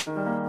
First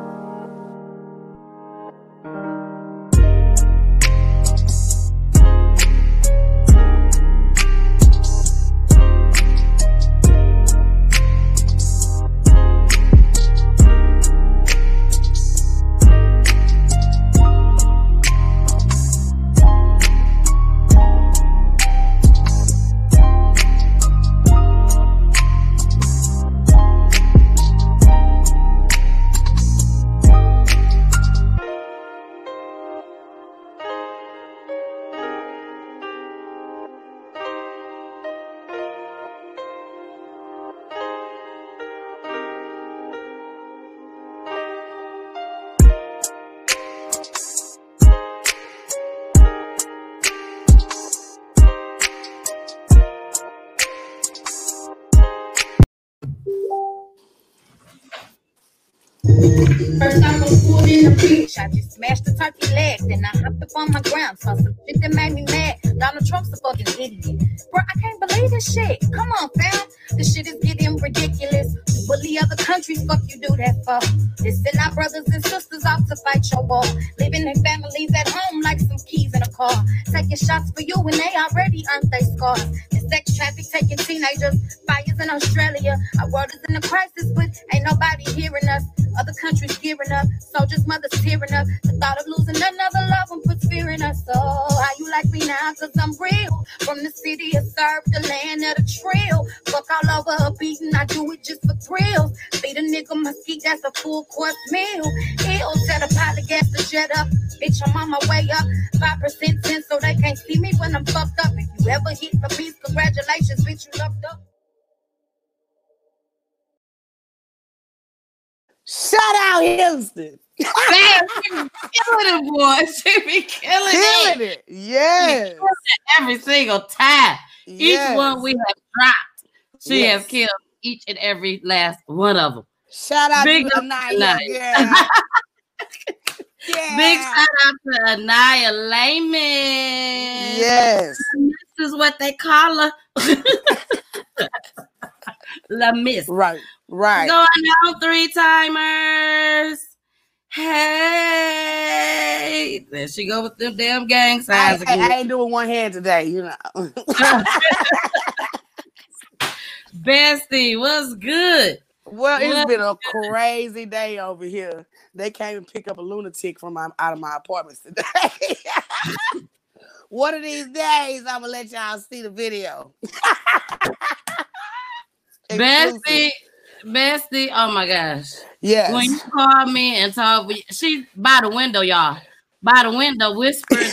on my ground. Saw some shit that made me mad. Donald Trump's a fucking idiot. Bro, I can't believe this shit. Come on, fam. This shit is getting ridiculous. Bully other countries, fuck you do that for. This send our brothers and sisters off to fight your war. Leaving their families at home like some keys in a car. Taking shots for you when they already earned their scars. And sex traffic taking teenagers. Fires in Australia. Our world is in a crisis, but ain't nobody hearing us. Other countries gearing up. Soldiers, mothers tearing up. The thought of losing another loved one puts fear in us. So, how you like me now? Cause I'm real. From the city of serve, the land of the trail. Fuck all over a beating. I do it just for thrills. Feed a nigga mesquite, that's a full course meal. Ill, tell the pilot gas the jet up. Bitch, I'm on my way up. 5% 10 so they can't see me when I'm fucked up. If you ever hit the beast, congratulations, bitch, you lucked up. Shout out Houston. Man, she be killing it, boy. She be killing, it. Killing it. Yes. Killing it every single time. yes. Each one we have dropped, she Yes. has killed each and every last one of them. Shout out Big to Anaya, girl. yeah. Big shout out to Anaya Layman. Yes. This is what they call her. La Miss. Right. Right. Going on three timers. Hey, there she go with them damn gang I, signs I- again. I ain't doing one hand today, you know. Bestie, what's good? well, it's What? been a crazy day over here. They came and pick up a lunatic from my, out of my apartments today. One of these days, I'm gonna let y'all see the video. Bestie, Bestie, oh my gosh. Yes. When you called me and told me, she by the window, y'all. By the window, whispering.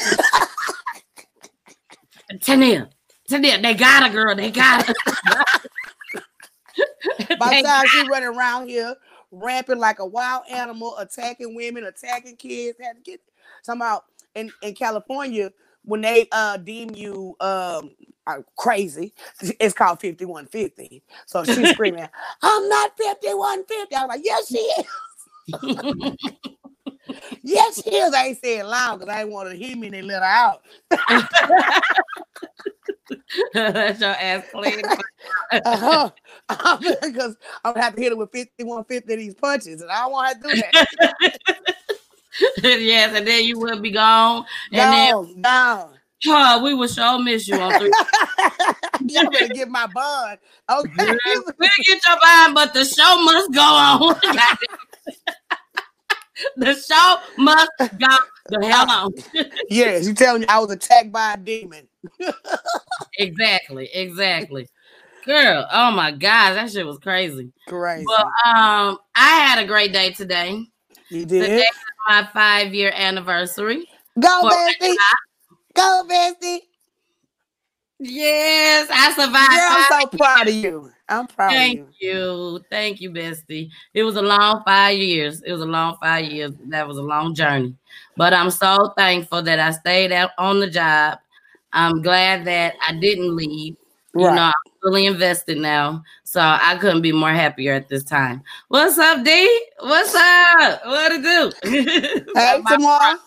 Tania, Tania, they got a girl. They got her. By the time she running around here, ramping like a wild animal, attacking women, attacking kids, had to get somehow in, in California, when they uh deem you um uh, crazy, it's called 5150. So she's screaming, I'm not 5150. I was like, yes, she is. yes, she is. I ain't saying loud because I didn't want to hear me and they let her out. That's your ass clean. Uh-huh. Because I'm gonna have to hit her with 5150 of these punches, and I don't want to do that. yes, and then you will be gone. And No, no. then oh, we will sure miss you on three. Y'all better get my bun. Okay. We'll get your mind, but the show must go on. the show must go the hell on. yes, you telling me I was attacked by a demon. exactly, exactly. Girl, oh my gosh, that shit was crazy. Crazy. Well, um, I had a great day today. you did. Today is my five year anniversary. Go, bestie. Go, bestie. Yes, I survived. I'm so proud of you. I'm proud Thank of you. you. Thank you, Bestie. It was a long five years. It was a long five years. That was a long journey. But I'm so thankful that I stayed out on the job. I'm glad that I didn't leave. You Right. know, I'm fully invested now. So I couldn't be more happier at this time. What's up, D? What's up? What to do? Hey, That's my- tomorrow.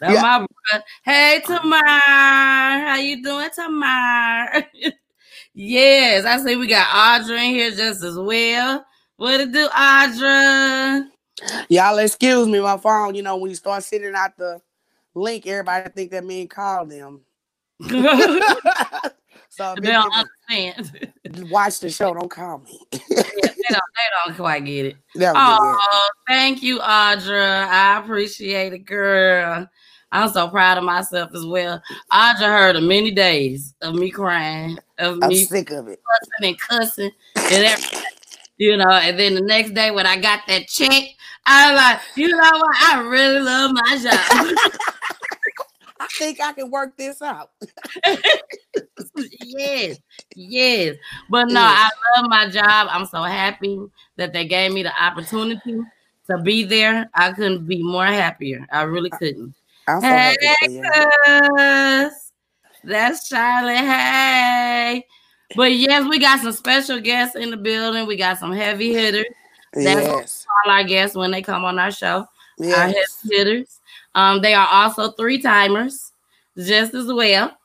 that's Yeah. my brother. Hey, Tamar. How you doing, Tamar? yes, I see we got Audra in here just as well. What to do, Audra? Y'all excuse me, my phone. You know when you start sending out the link, everybody think that mean call them. so they don't understand. Watch the show. Don't call me. yeah, they, don't, they don't quite get it. Oh, thank you, Audra. I appreciate it, girl. I'm so proud of myself as well. Audra heard of many days of me crying, of I'm me sick of it. cussing and cussing and everything. You know, and then the next day when I got that check, I was like, you know what? I really love my job. I think I can work this out. yes, yes. But no, I love my job. I'm so happy that they gave me the opportunity to be there. I couldn't be more happier. I really couldn't. I'm so hey, happy for you. cuz. That's Charlotte. Hey. But yes, we got some special guests in the building. We got some heavy hitters. That's Yes. all our guests when they come on our show. Our heavy hitters. Um, they are also three timers, just as well.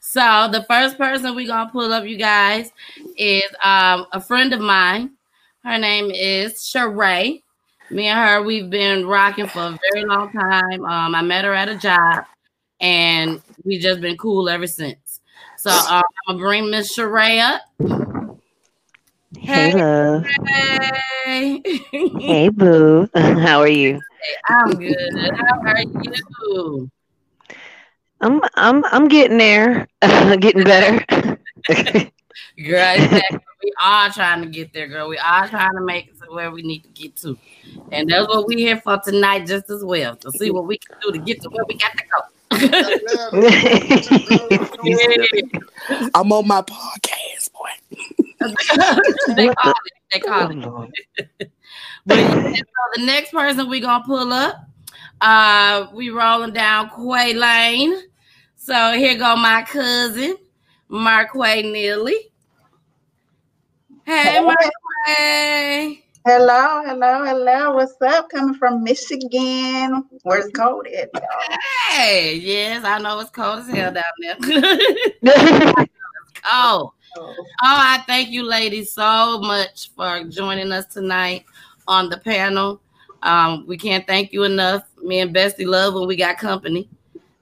So the first person we're gonna pull up, you guys, is um a friend of mine. Her name is Sheree. Me and her, we've been rocking for a very long time. Um, I met her at a job, and we just been cool ever since. So um, I'm gonna bring Miss Sheree up. Hey, love. Hey. Hey, boo. How are you? I'm good. How are you? I'm I'm I'm getting there. getting better. Girl, exactly. we are trying to get there, girl. We are trying to make it to where we need to get to. And that's what we're here for tonight, just as well. To see what we can do to get to where we got to go. I'm on my podcast, boy. They What call it. They oh, call it. But yeah, so the next person we gonna pull up, uh, we rolling down Quay Lane. So here go my cousin, Marquay Neeley. Hey, Marquay. Hello, hello, hello. What's up? Coming from Michigan. Where's it cold at? y'all? Hey, yes, I know it's cold as hell down there. oh, oh, I thank you, ladies, so much for joining us tonight on the panel. Um, we can't thank you enough. Me and Bestie love when we got company,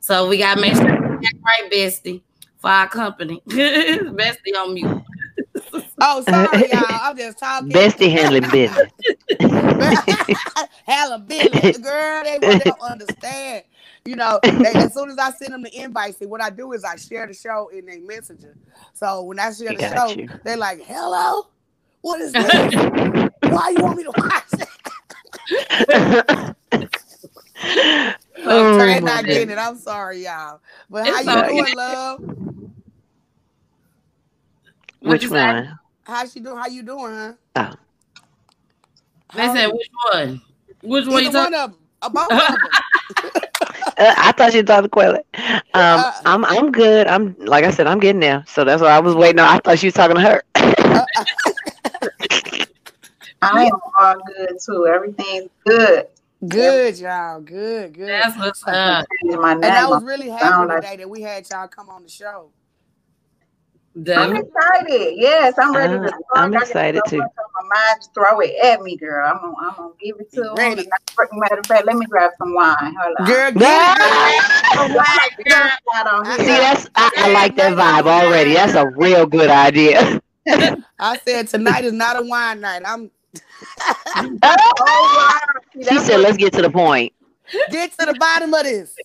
so we gotta make sure we act right, Bestie, for our company. Bestie on mute. Oh, sorry, y'all. I'm just talking. Bestie handling business. Hella business, girl. They, they don't understand. You know, they, as soon as I send them the invite, see what I do is I share the show in their messenger. So when I share the show, you. they're like, "Hello, what is this? Why you want me to watch it?" I'm oh, trying my not getting it. I'm sorry, y'all. But how you okay. doing, love? Which you say? one? How she doing? How you doing, huh? Oh. They said which one? Which one you Either one talking? of them. Both of them. Uh, I thought you thought the Quelle. Um, Uh, I'm I'm good. I'm like I said, I'm getting there. So that's why I was waiting on. I thought you was talking to her. I am all good too. Everything's good. Good, y'all. Good, good. That's what's up. And I was really Sound happy like- today that we had y'all come on the show. I'm excited. Yes, I'm ready Uh, to talk. I'm excited so too. My mind, throw it at me, girl. I'm gonna, I'm gonna give it to him. Ready. Matter of fact, let me grab some wine. Hold on. Girl, get it, wine, girl. I- See, that's I, I like that vibe already. That's a real good idea. I said tonight is not a wine night. I'm Oh, wow. See, She that's said, "Let's get to the point." get to the bottom of this.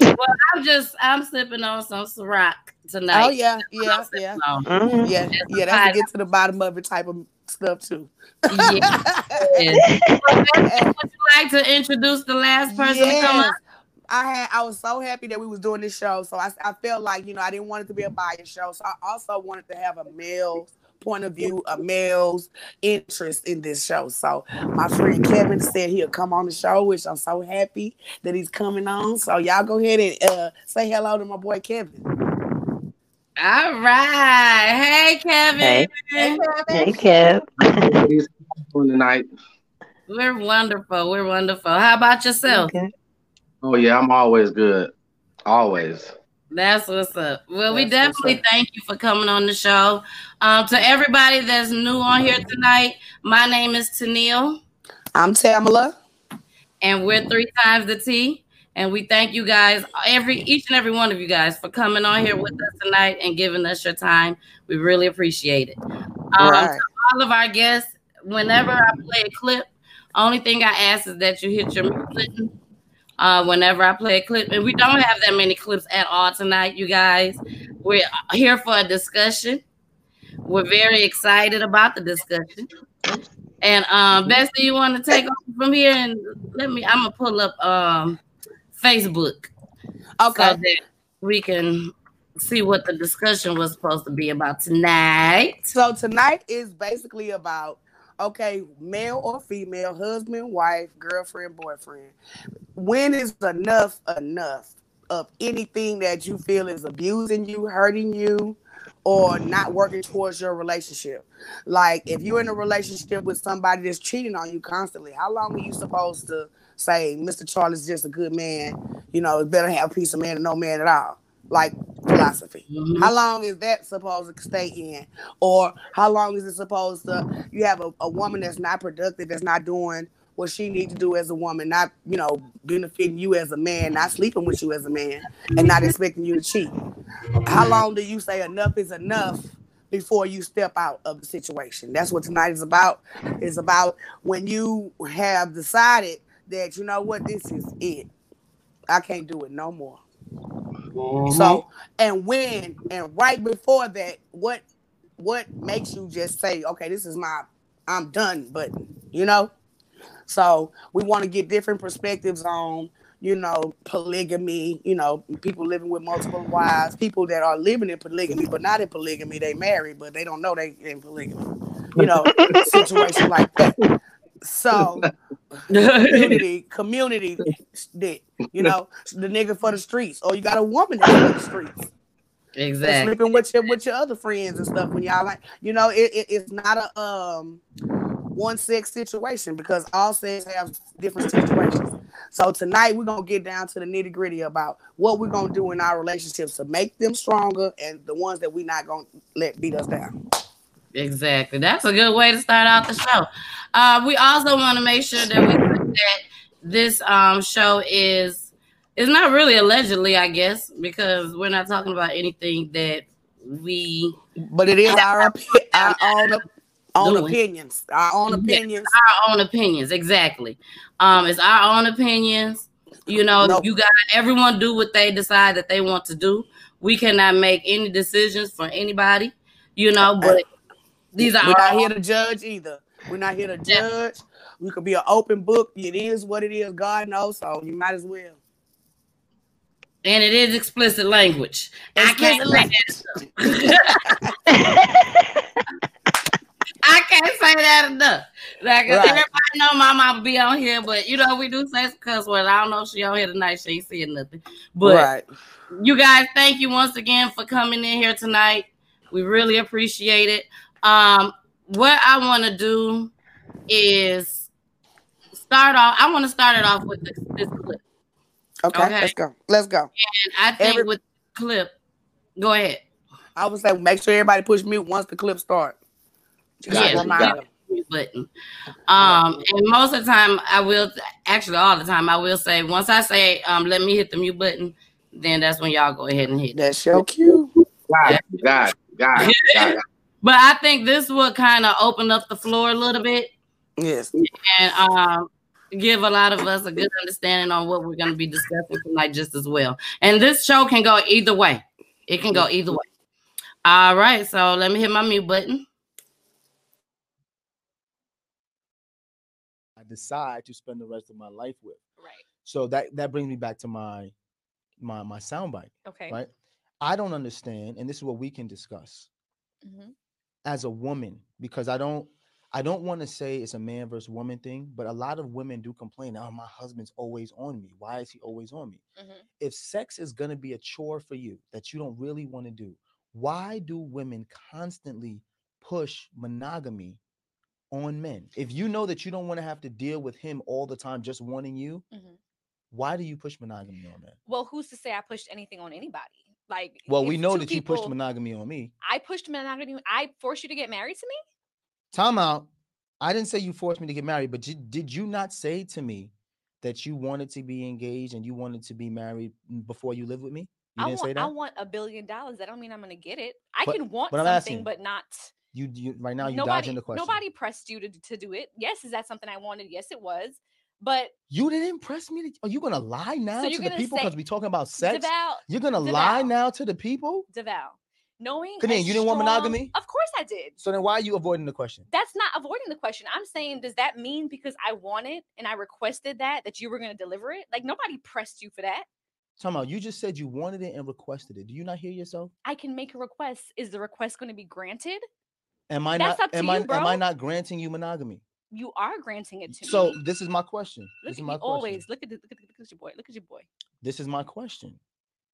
Well, I'm just I'm sipping on some Ciroc tonight. Oh yeah, I'm yeah, yeah, on. Mhm. yeah, yeah. That's to get to the bottom of it type of stuff too. Yeah. Yes. Well, Would you like to introduce the last person to come Yes. up? I had I was so happy that we was doing this show. So I, I felt like, you know, I didn't want it to be a bias show. So I also wanted to have a male point of view, a male's interest in this show. So my friend Kevin said he'll come on the show, which I'm so happy that he's coming on. So y'all go ahead and uh, say hello to my boy Kevin. All right. Hey, Kevin. Hey. Hey, Hey, Kevin. Kev. Tonight. We're wonderful. We're wonderful. How about yourself? Okay. Oh yeah, I'm always good. Always. That's what's up. Well, we That's what's definitely thank you for coming on the show. Um, to everybody that's new on here tonight, my name is Tennille. I'm Tamala. and we're three times the T. And we thank you guys, every each and every one of you guys, for coming on here with us tonight and giving us your time. We really appreciate it. Um, Right. to all of our guests, whenever I play a clip, only thing I ask is that you hit your mute button. Uh, whenever I play a clip, and we don't have that many clips at all tonight, you guys. We're here for a discussion. We're very excited about the discussion. And um, Bessie, you want to take over from here and let me? I'm gonna pull up um Facebook Okay. so that we can see what the discussion was supposed to be about tonight. So tonight is basically about okay, male or female, husband, wife, girlfriend, boyfriend. When is enough enough of anything that you feel is abusing you, hurting you, or not working towards your relationship? Like if you're in a relationship with somebody that's cheating on you constantly, how long are you supposed to say, Mr. Charlie's just a good man, you know, better have a piece of man than no man at all? Like philosophy. Mhm. How long is that supposed to stay in? Or how long is it supposed to you have a, a woman that's not productive, that's not doing what she needs to do as a woman, not, you know, benefiting you as a man, not sleeping with you as a man, and not expecting you to cheat. How long do you say enough is enough before you step out of the situation? That's what tonight is about. It's about when you have decided that you know what, this is it. I can't do it no more. Mm-hmm. So and when and right before that, what what makes you just say, okay, this is my I'm done, but you know? So we want to get different perspectives on, you know, polygamy, you know, people living with multiple wives, people that are living in polygamy, but not in polygamy, they married, but they don't know they in polygamy. You know, situation like that. So community, community dick, you know, the nigga for the streets, or you got a woman that's for the streets. Exactly. sleeping with your with your other friends and stuff when y'all like you know it, it- it's not a um one sex situation because all sex have different situations. So tonight we're gonna get down to the nitty gritty about what we're gonna do in our relationships to make them stronger and the ones that we're not gonna let beat us down Exactly. That's a good way to start out the show. Uh, we also want to make sure that we that this um, show is is not really allegedly, I guess, because we're not talking about anything that we but it is our opi- our own own Doing. opinions our own opinions our own opinions. Exactly. Um, it's our own opinions. You know, Nope. you got everyone do what they decide that they want to do. We cannot make any decisions for anybody. You know, but these are We're not here to judge either. We're not here to judge. We could be an open book. It is what it is. God knows. So you might as well. and it is explicit language. I can't Explicit say that enough. I can't say that enough. Like Right. everybody know my mama be on here, but you know we do say some cuss words. I don't know if she on here tonight. She ain't saying nothing. But right. you guys, thank you once again for coming in here tonight. We really appreciate it. Um, what I want to do is start off. I want to start it off with this, this clip. Okay, Okay. let's go. Let's go. And I think Every- with the clip, go ahead. I would say make sure everybody push mute once the clip start. Just Yes, a reminder. mute button. Um, and most of the time, I will actually all the time I will say once I say um, let me hit the mute button, then that's when y'all go ahead and hit. it. That's your cue. God, God, God, God. But I think this will kind of open up the floor a little bit Yes. and um, give a lot of us a good understanding on what we're going to be discussing tonight, just as well. And this show can go either way. It can go either way. All right, so let me hit my mute button. I decide to spend the rest of my life with. Right. So that that brings me back to my my my soundbite, Okay. right? I don't understand, and this is what we can discuss Mhm. As a woman because I don't I don't want to say it's a man versus woman thing, but a lot of women do complain, "Oh, my husband's always on me. Why is he always on me?" Mhm. If sex is going to be a chore for you that you don't really want to do, why do women constantly push monogamy on men? If you know that you don't want to have to deal with him all the time just wanting you, Mhm. why do you push monogamy on men? Well, who's to say I pushed anything on anybody? Like, Well, we know that you pushed monogamy on me. I pushed monogamy. I forced you to get married to me. Time out. I didn't say you forced me to get married, but did, did you not say to me that you wanted to be engaged and you wanted to be married before you live with me? You I didn't want, say that. I want a billion dollars. That don't mean I'm gonna get it. I But- can want but something, asking, but not. you, you right now you nobody, dodging the question. nobody pressed you to, to do it. Yes, is that something I wanted? Yes, it was. But You didn't press me. To, are you gonna lie now you're to the gonna people because we're talking about sex? Deval, You're gonna lie now to the people. Deval, knowing. Thing, you didn't want monogamy? Of course I did. So then why are you avoiding the question? That's not avoiding the question. I'm saying, does that mean because I wanted and I requested that that you were going to deliver it? Like nobody pressed you for that. Talking about you just said you wanted it and requested it. Do you not hear yourself? I can make a request. Is the request going to be granted? Am I That's not? up to am you, I? Am I not granting you monogamy? You are granting it to So me. this is my question. Look this is my question. always. Look at, the, look at the- look at your boy. Look at your boy. This is my question.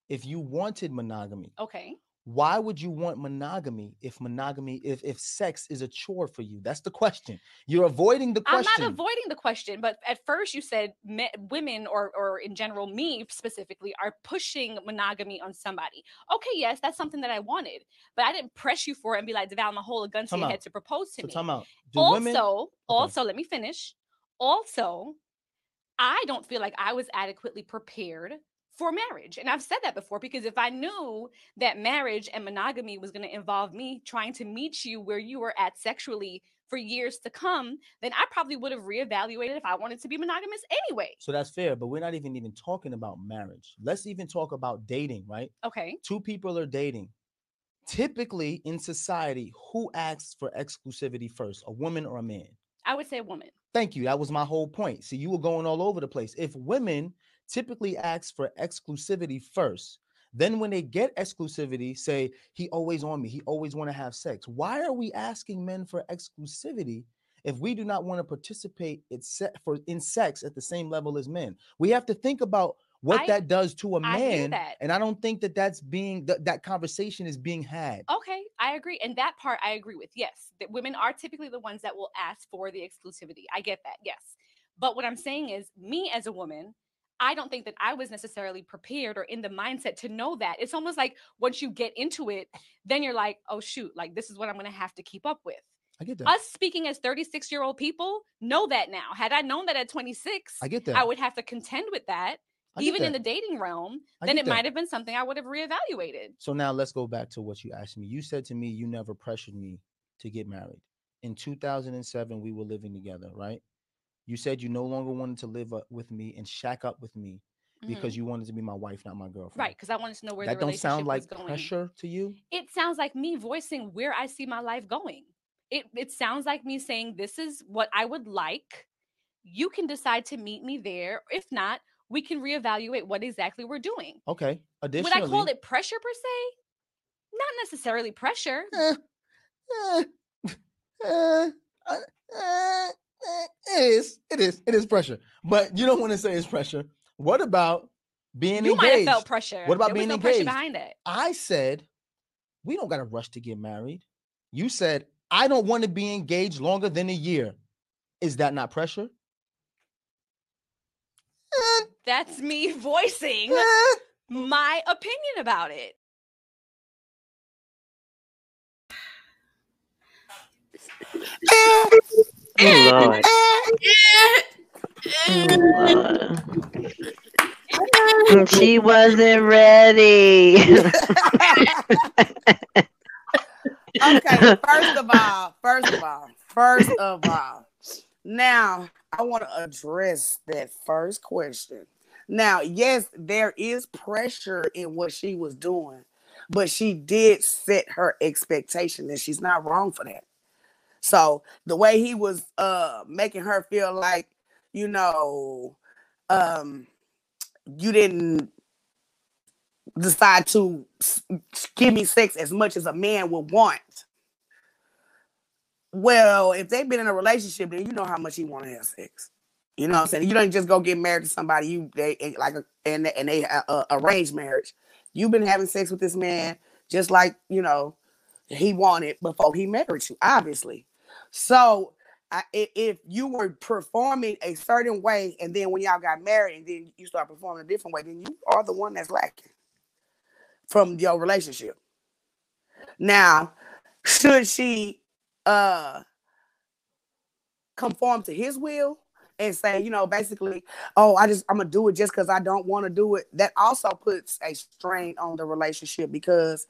If you wanted monogamy, Okay. Why would you want monogamy if monogamy if if sex is a chore for you? That's the question. You're avoiding the question I'm not avoiding the question, but at first you said me, women or or in general me specifically are pushing monogamy on somebody. Okay, yes, that's something that I wanted, but I didn't press you for it and be like, "Deval, I'm gonna hold a gun to your head to propose to so me." time out. Do also, women? also, let me finish. Also, I don't feel like I was adequately prepared for marriage. And I've said that before because if I knew that marriage and monogamy was going to involve me trying to meet you where you were at sexually for years to come, then I probably would have reevaluated if I wanted to be monogamous anyway. So that's fair, but we're not even even talking about marriage. Let's even talk about dating, right? Okay. Two people are dating. Typically in society, who asks for exclusivity first, a woman or a man? I would say a woman. Thank you. That was my whole point. See, you were going all over the place. If women typically ask for exclusivity first, then when they get exclusivity, say he always on me, he always want to have sex. Why are we asking men for exclusivity if we do not want to participate for, in sex at the same level as men? We have to think about what I- that does to a I man, that. and I don't think that that's being that that conversation is being had. Okay, I agree. And that part I agree with. Yes, that women are typically the ones that will ask for the exclusivity. I get that. Yes. But what I'm saying is, me as a woman, I don't think that I was necessarily prepared or in the mindset to know that. It's almost like once you get into it, then you're like, oh, shoot, like this is what I'm going to have to keep up with. I get that. Us speaking as 36 year old people know that now. Had I known that at 26, I get that. I would have to contend with that. Even in the dating realm, I then it that. might have been something I would have reevaluated. So now let's go back to what you asked me. You said to me you never pressured me to get married. In 2007, we were living together, right? You said you no longer wanted to live up with me and shack up with me because you wanted to be my wife, not my girlfriend. Mm-hmm. Right, because I wanted to know where that the don't sound like going. pressure to you. It sounds like me voicing where I see my life going. It it sounds like me saying this is what I would like. You can decide to meet me there. If not, we can reevaluate what exactly we're doing. Okay. Additionally, Would I call it pressure per se? Not necessarily pressure. Uh, eh, eh, it is. It is. It is pressure. But you don't want to say it's pressure. What about being engaged? you might have felt pressure. What about there being no engaged? behind that. I said, we don't got to rush to get married. You said, I don't want to be engaged longer than a year. Is that not pressure? Eh, That's me voicing eh. my opinion about it. Oh, Lord. Oh, Lord. She wasn't ready. okay, first of all, first of all, first of all, now I want to address that first question. Now, yes, there is pressure in what she was doing, but she did set her expectation, and she's not wrong for that. So the way he was uh making her feel like, you know, um, you didn't decide to give me sex as much as a man would want. Well, if they've been in a relationship, then you know how much he want to have sex. You know what I'm saying? You don't just go get married to somebody you they eh, like and they- and they uh, uh, arranged marriage. You've been having sex with this man just like you know he wanted before he married you, obviously. So I, if you were performing a certain way, and then when y'all got married, and then you start performing a different way, then you are the one that's lacking from your relationship. Now, should she uh conform to his will and say, you know, basically, oh, I just I'm gonna do it just because I don't want to do it. That also puts a strain on the relationship because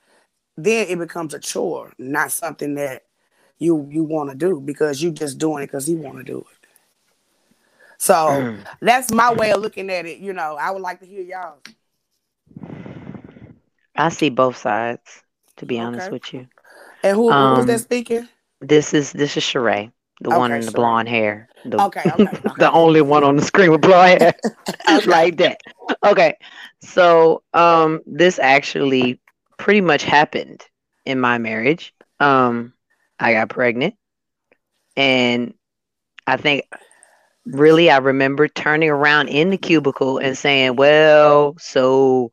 then it becomes a chore, not something that you you want to do because you're just doing it because you want to do it. So Mm. that's my way of looking at it. You know, I would like to hear y'all. I see both sides, to be honest Okay. with you. And who who's that Um, speaking? This is this is Sheree, the one in the Sheree. blonde hair. The, Okay, okay, okay. the only one on the screen with blonde hair. like that. Okay. So um this actually pretty much happened in my marriage. Um I got pregnant and I think really I remember turning around in the cubicle and saying, "Well, so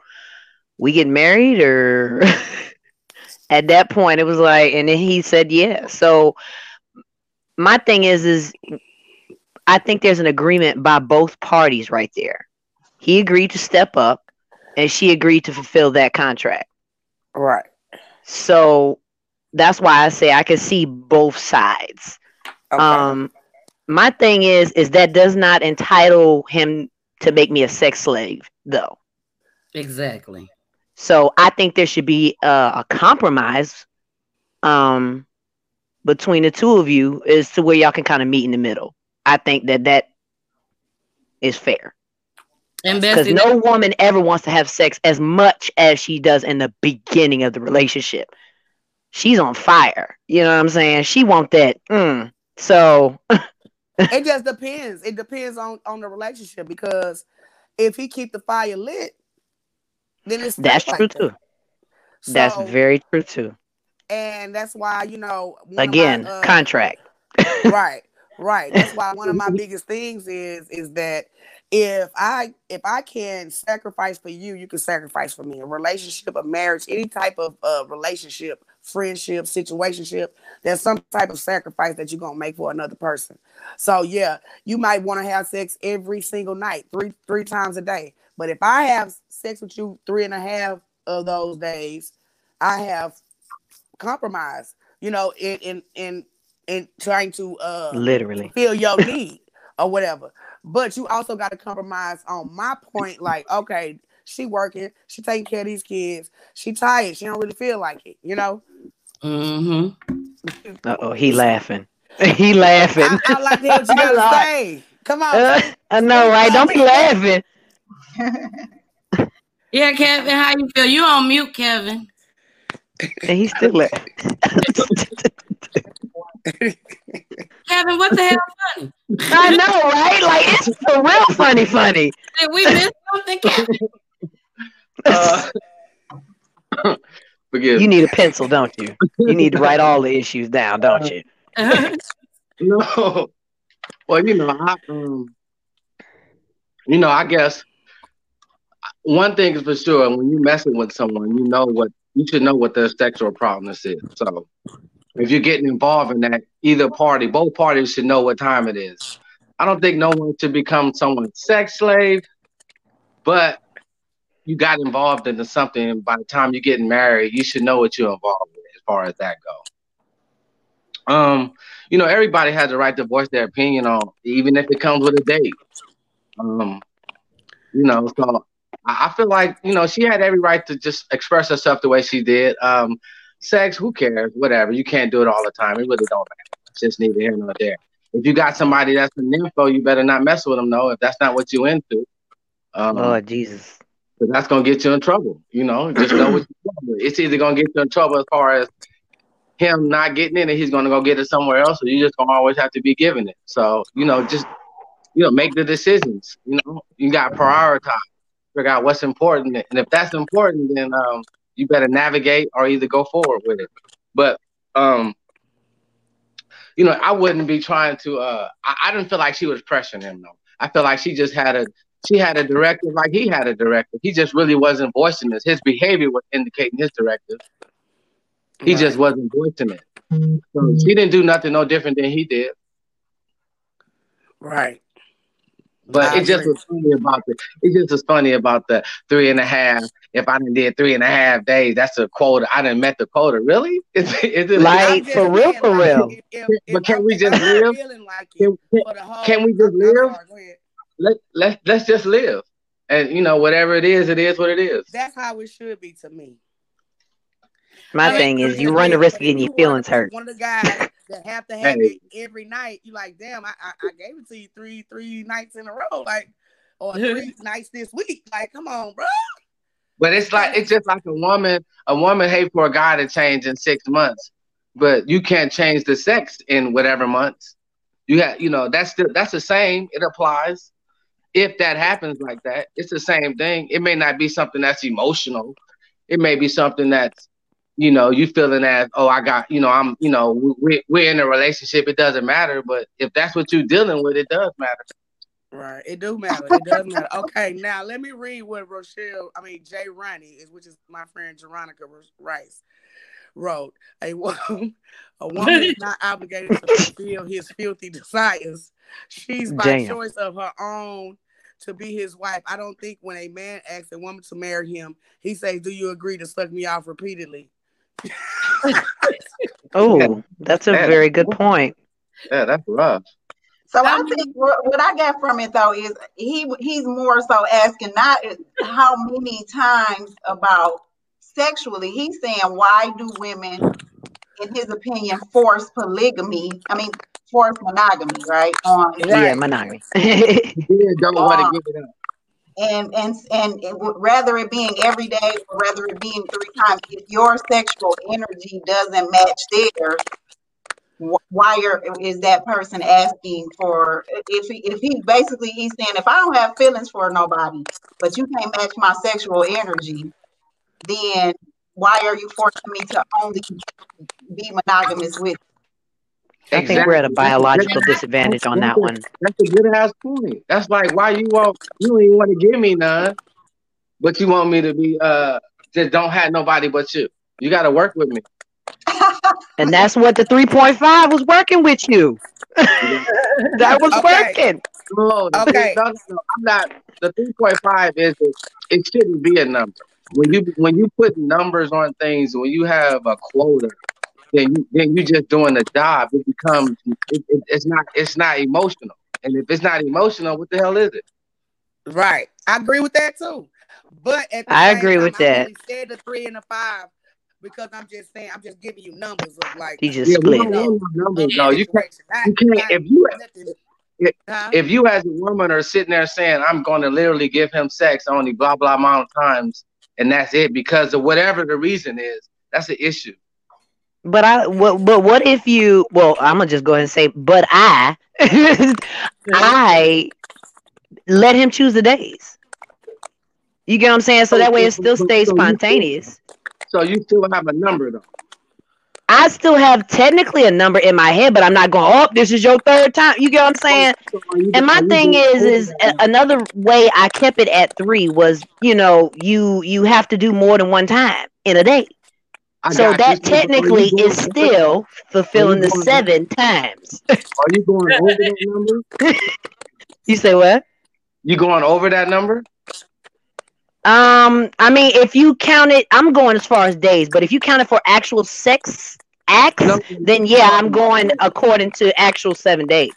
we get married or at that point it was like and then he said yeah. So my thing is is I think there's an agreement by both parties right there. He agreed to step up and she agreed to fulfill that contract. Right. So that's why I say I can see both sides. Okay. Um my thing is is that does not entitle him to make me a sex slave though. Exactly. So I think there should be a, a compromise um between the two of you as to where y'all can kind of meet in the middle. I think that that is fair. And Because Bessie, no woman ever wants to have sex as much as she does in the beginning of the relationship. She's on fire. You know what I'm saying? She want that. Mm. So it just depends. It depends on on the relationship because if he keep the fire lit, then it's that's like true that. too. That's very true too. and that's why you know one of my, Again, uh, contract. right right that's why one of my biggest things is is that if i if i can sacrifice for you you can sacrifice for me a relationship a marriage any type of uh, relationship friendship situationship there's some type of sacrifice that you're gonna make for another person so yeah you might want to have sex every single night three three times a day but if i have sex with you three and a half of those days i have compromise you know in in in in trying to uh Literally. feel your need or whatever. But you also got to compromise on my point. Like, okay, she working, she taking care of these kids, she tired, she don't really feel like it, you know. mm-hmm. Uh oh, he laughing. he laughing. I, I like to what you gotta say. Come on, Uh, I know, right? Don't be laughing. Yeah, Kevin, how you feel? You on mute, Kevin. And he's still laughing. Kevin, what the hell funny? I know, right? Like it's for real funny, funny. Did we miss something, Uh, forgive You need a pencil, don't you? You need to write all the issues down, don't you? No. Well, you know, I, um, you know, I guess one thing is for sure: when you're messing with someone, you know what you should know what their sexual problems is. So, if you're getting involved in that, either party, both parties should know what time it is. I don't think no one should become someone's sex slave, but you got involved into something. By the time you're getting married, you should know what you're involved with as far as that go. Um, you know, everybody has the right to voice their opinion on, even if it comes with a date. Um, you know, so I I feel like you know she had every right to just express herself the way she did. Um, sex, who cares? Whatever. You can't do it all the time. It really don't matter. It's just neither here nor there. If you got somebody that's an info, you better not mess with them. though. if that's not what you into, um, Lord Jesus. that's gonna get you in trouble. You know, just know what. It's either gonna get you in trouble as far as him not getting it and he's gonna go get it somewhere else, or you just gonna always have to be giving it. So, you know, just you know, make the decisions. You know, you got to prioritize, figure out what's important, and if that's important, then um, you better navigate or either go forward with it. But um, you know, I wouldn't be trying to. Uh, I, I didn't feel like she was pressuring him though. I feel like she just had a she had a directive like he had a directive. He just really wasn't voicing this. His behavior was indicating his directive. He Right. just wasn't voicing it. So she didn't do nothing no different than he did. right. But I it just agree. was funny about the it just was funny about the three and a half. If I done did three and a half days, that's a quota. I didn't met the quota. Really? Is, it- is it Like, I'm for real, for like, real. if- if- But if can we just live? like can, can, for the whole- can we just I'm- I'm live? sorry, let let let's just live. And you know, whatever it is, it is what it is. That's how it should be to me. My But- thing but is, you run the risk of getting your feelings hurt. One of the guys that have to have Hey. it every night, you like, damn, I, I I gave it to you three three nights in a row, like, or three nights this week. Like, come on, bro. But it's like it's just like a woman. A woman hate for a guy to change in six months, but you can't change the sex in whatever months. You have, you know, that's the that's the same. It applies. If that happens like that, it's the same thing. It may not be something that's emotional. It may be something that's, you know, you feeling as, oh, I got, you know, I'm, you know, we we're in a relationship. It doesn't matter. But if that's what you're dealing with, it does matter. Right, it do matter. It does matter. Okay, now let me read what Rochelle, I mean Jay Ronnie is, which is my friend Veronica Rice, wrote. A woman, a woman is not obligated to fulfill his filthy desires. She's by Damn. choice of her own to be his wife. I don't think when a man asks a woman to marry him, he says, "Do you agree to suck me off repeatedly?" Oh, that's a Yeah. very good point. Yeah, that's rough. So I Um, think what, what I got from it though is he he's more so asking not how many times about sexually. He's saying why do women, in his opinion, force polygamy? I mean, force monogamy, right? On Yeah, monogamy. You don't want Uh, to give it up. And and and it rather it being every day or rather it being three times. If your sexual energy doesn't match theirs, why are, is that person asking for if he if he basically he's saying if I don't have feelings for nobody, but you can't match my sexual energy, then why are you forcing me to only be monogamous with? I think we're at a Exactly. biological That's- disadvantage on that one. That's a good ass point. That's like why you want you don't even want to give me none, but you want me to be uh just don't have nobody but you. You got to work with me. And that's what the 3.5 was working with you. that was Okay. working. No, the Okay. no, no, no, I'm not. The three point five is it, it shouldn't be a number. When you when you put numbers on things, when you have a quota, then you then you just doing the job. It becomes it, it, it's not it's not emotional. And if it's not emotional, what the hell is it? Right, I agree with that too. But at the I agree time, with I that. only said the three and the five because I'm just saying I'm just giving you numbers of like He just Yeah, we split don't it. numbers. Oh, no, you can't. You can't. If you nothing- Huh? if you as a woman are sitting there saying, I'm going to literally give him sex only blah, blah amount of times, and that's it because of whatever the reason is, that's an issue. But I what but what if you well, I'm gonna just go ahead and say, but I I let him choose the days. You get what I'm saying? So that way it still stays spontaneous. So you still have a number though. I still have technically a number in my head, but I'm not going, oh, this is your third time. You get what I'm oh, saying? Are you- And my thing is, is that a- number? another way I kept it at three was, you know, you you have to do more than one time in a day. I So that you. So are you technically is still fulfilling the seven times. Are you going over that number? You say what? You going over that number? Um, I mean, if you count it, I'm going as far as days, but if you count it for actual sex acts, No. then yeah, I'm going according to actual seven days.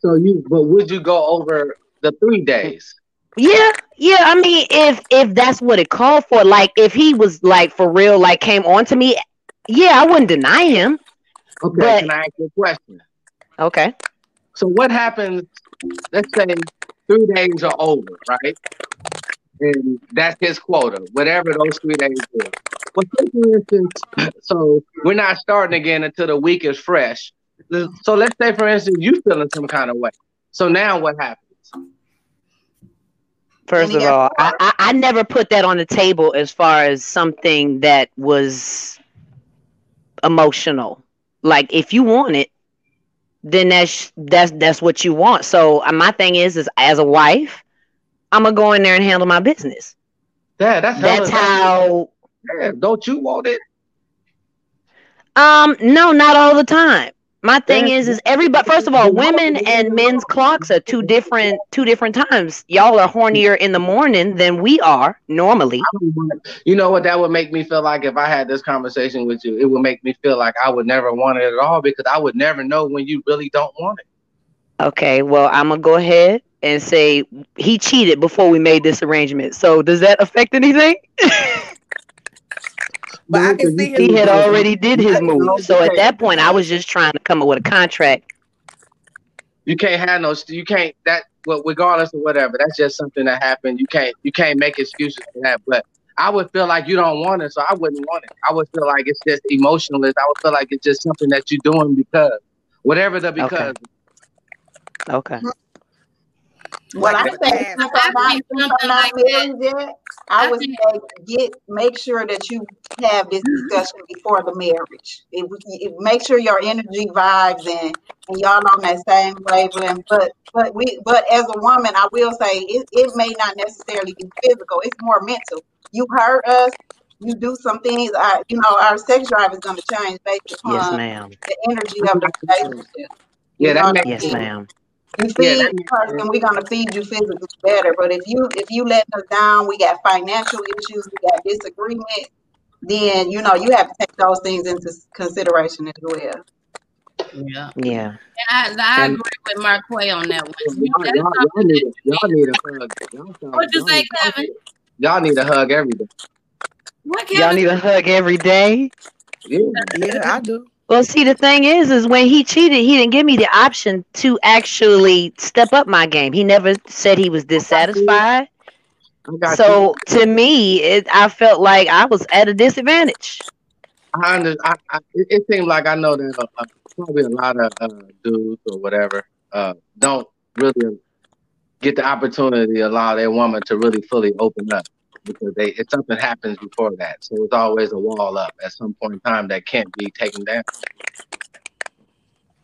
So you, but would you go over the three days? Yeah, yeah. I mean, if if that's what it called for, like if he was like for real, like came on to me, yeah, I wouldn't deny him. Okay, But- can I ask you a question? Okay. So what happens? Let's say three days are over, right? And that's his quota, whatever those three days is. But for instance, so we're not starting again until the week is fresh. So let's say, for instance, you feeling some kind of way. So now what happens? First of all, I, I I never put that on the table as far as something that was emotional. Like if you want it, then that's that's that's what you want. So uh, my thing is, is as a wife, I'm gonna go in there and handle my business. Yeah, that's That's how. Yeah, don't you want it? Um, no, not all the time. My thing is, is everybody. First of all, women and men's clocks are two different, two different times. Y'all are hornier in the morning than we are normally. You know what? That would make me feel like if I had this conversation with you, it would make me feel like I would never want it at all because I would never know when you really don't want it. Okay, well, I'm gonna go ahead and say he cheated before we made this arrangement. So does that affect anything? But I can see he had already did his move. So at that point, I was just trying to come up with a contract. You can't have no. You can't that. Well, regardless of whatever, that's just something that happened. You can't. You can't make excuses for that. But I would feel like you don't want it, so I wouldn't want it. I would feel like it's just emotionalist. I would feel like it's just something that you're doing because whatever the because. Okay. Well, I Like say that. since I'm not, think since I'm not like that- married yet, I I would say get make sure that you have this mm-hmm. discussion before the marriage. It, it, make sure your energy vibes and, and y'all on that same wavelength. But but we but as a woman, I will say it, it may not necessarily be physical. It's more mental. You hurt us. You do some things. Our, you know, our sex drive is going to change based upon Yes, ma'am. the energy of the relationship. Yeah, that makes Yes, ma'am. You Yeah, feed that the person, we're gonna feed you physically better. But if you if you letting us down, we got financial issues, we got disagreement, then you know you have to take those things into consideration as well. Yeah. Yeah. And I, I And- agree with Marquay on that one. Y'all, You- that's y'all, y'all need that a, y'all need a hug. Y'all sound- What'd you y'all say, need- Kevin? Y'all need a hug every day. What Y'all need a hug every day. Yeah. Yeah, I do. Well, see, the thing is, is when he cheated, he didn't give me the option to actually step up my game. He never said he was dissatisfied. Got you. So to me, it, I felt like I was at a disadvantage. I, under, I, I it, it seems like I know that uh, uh, probably a lot of uh, dudes or whatever uh, don't really get the opportunity to allow their woman to really fully open up because they if something happens before that, so it's always a wall up at some point in time that can't be taken down.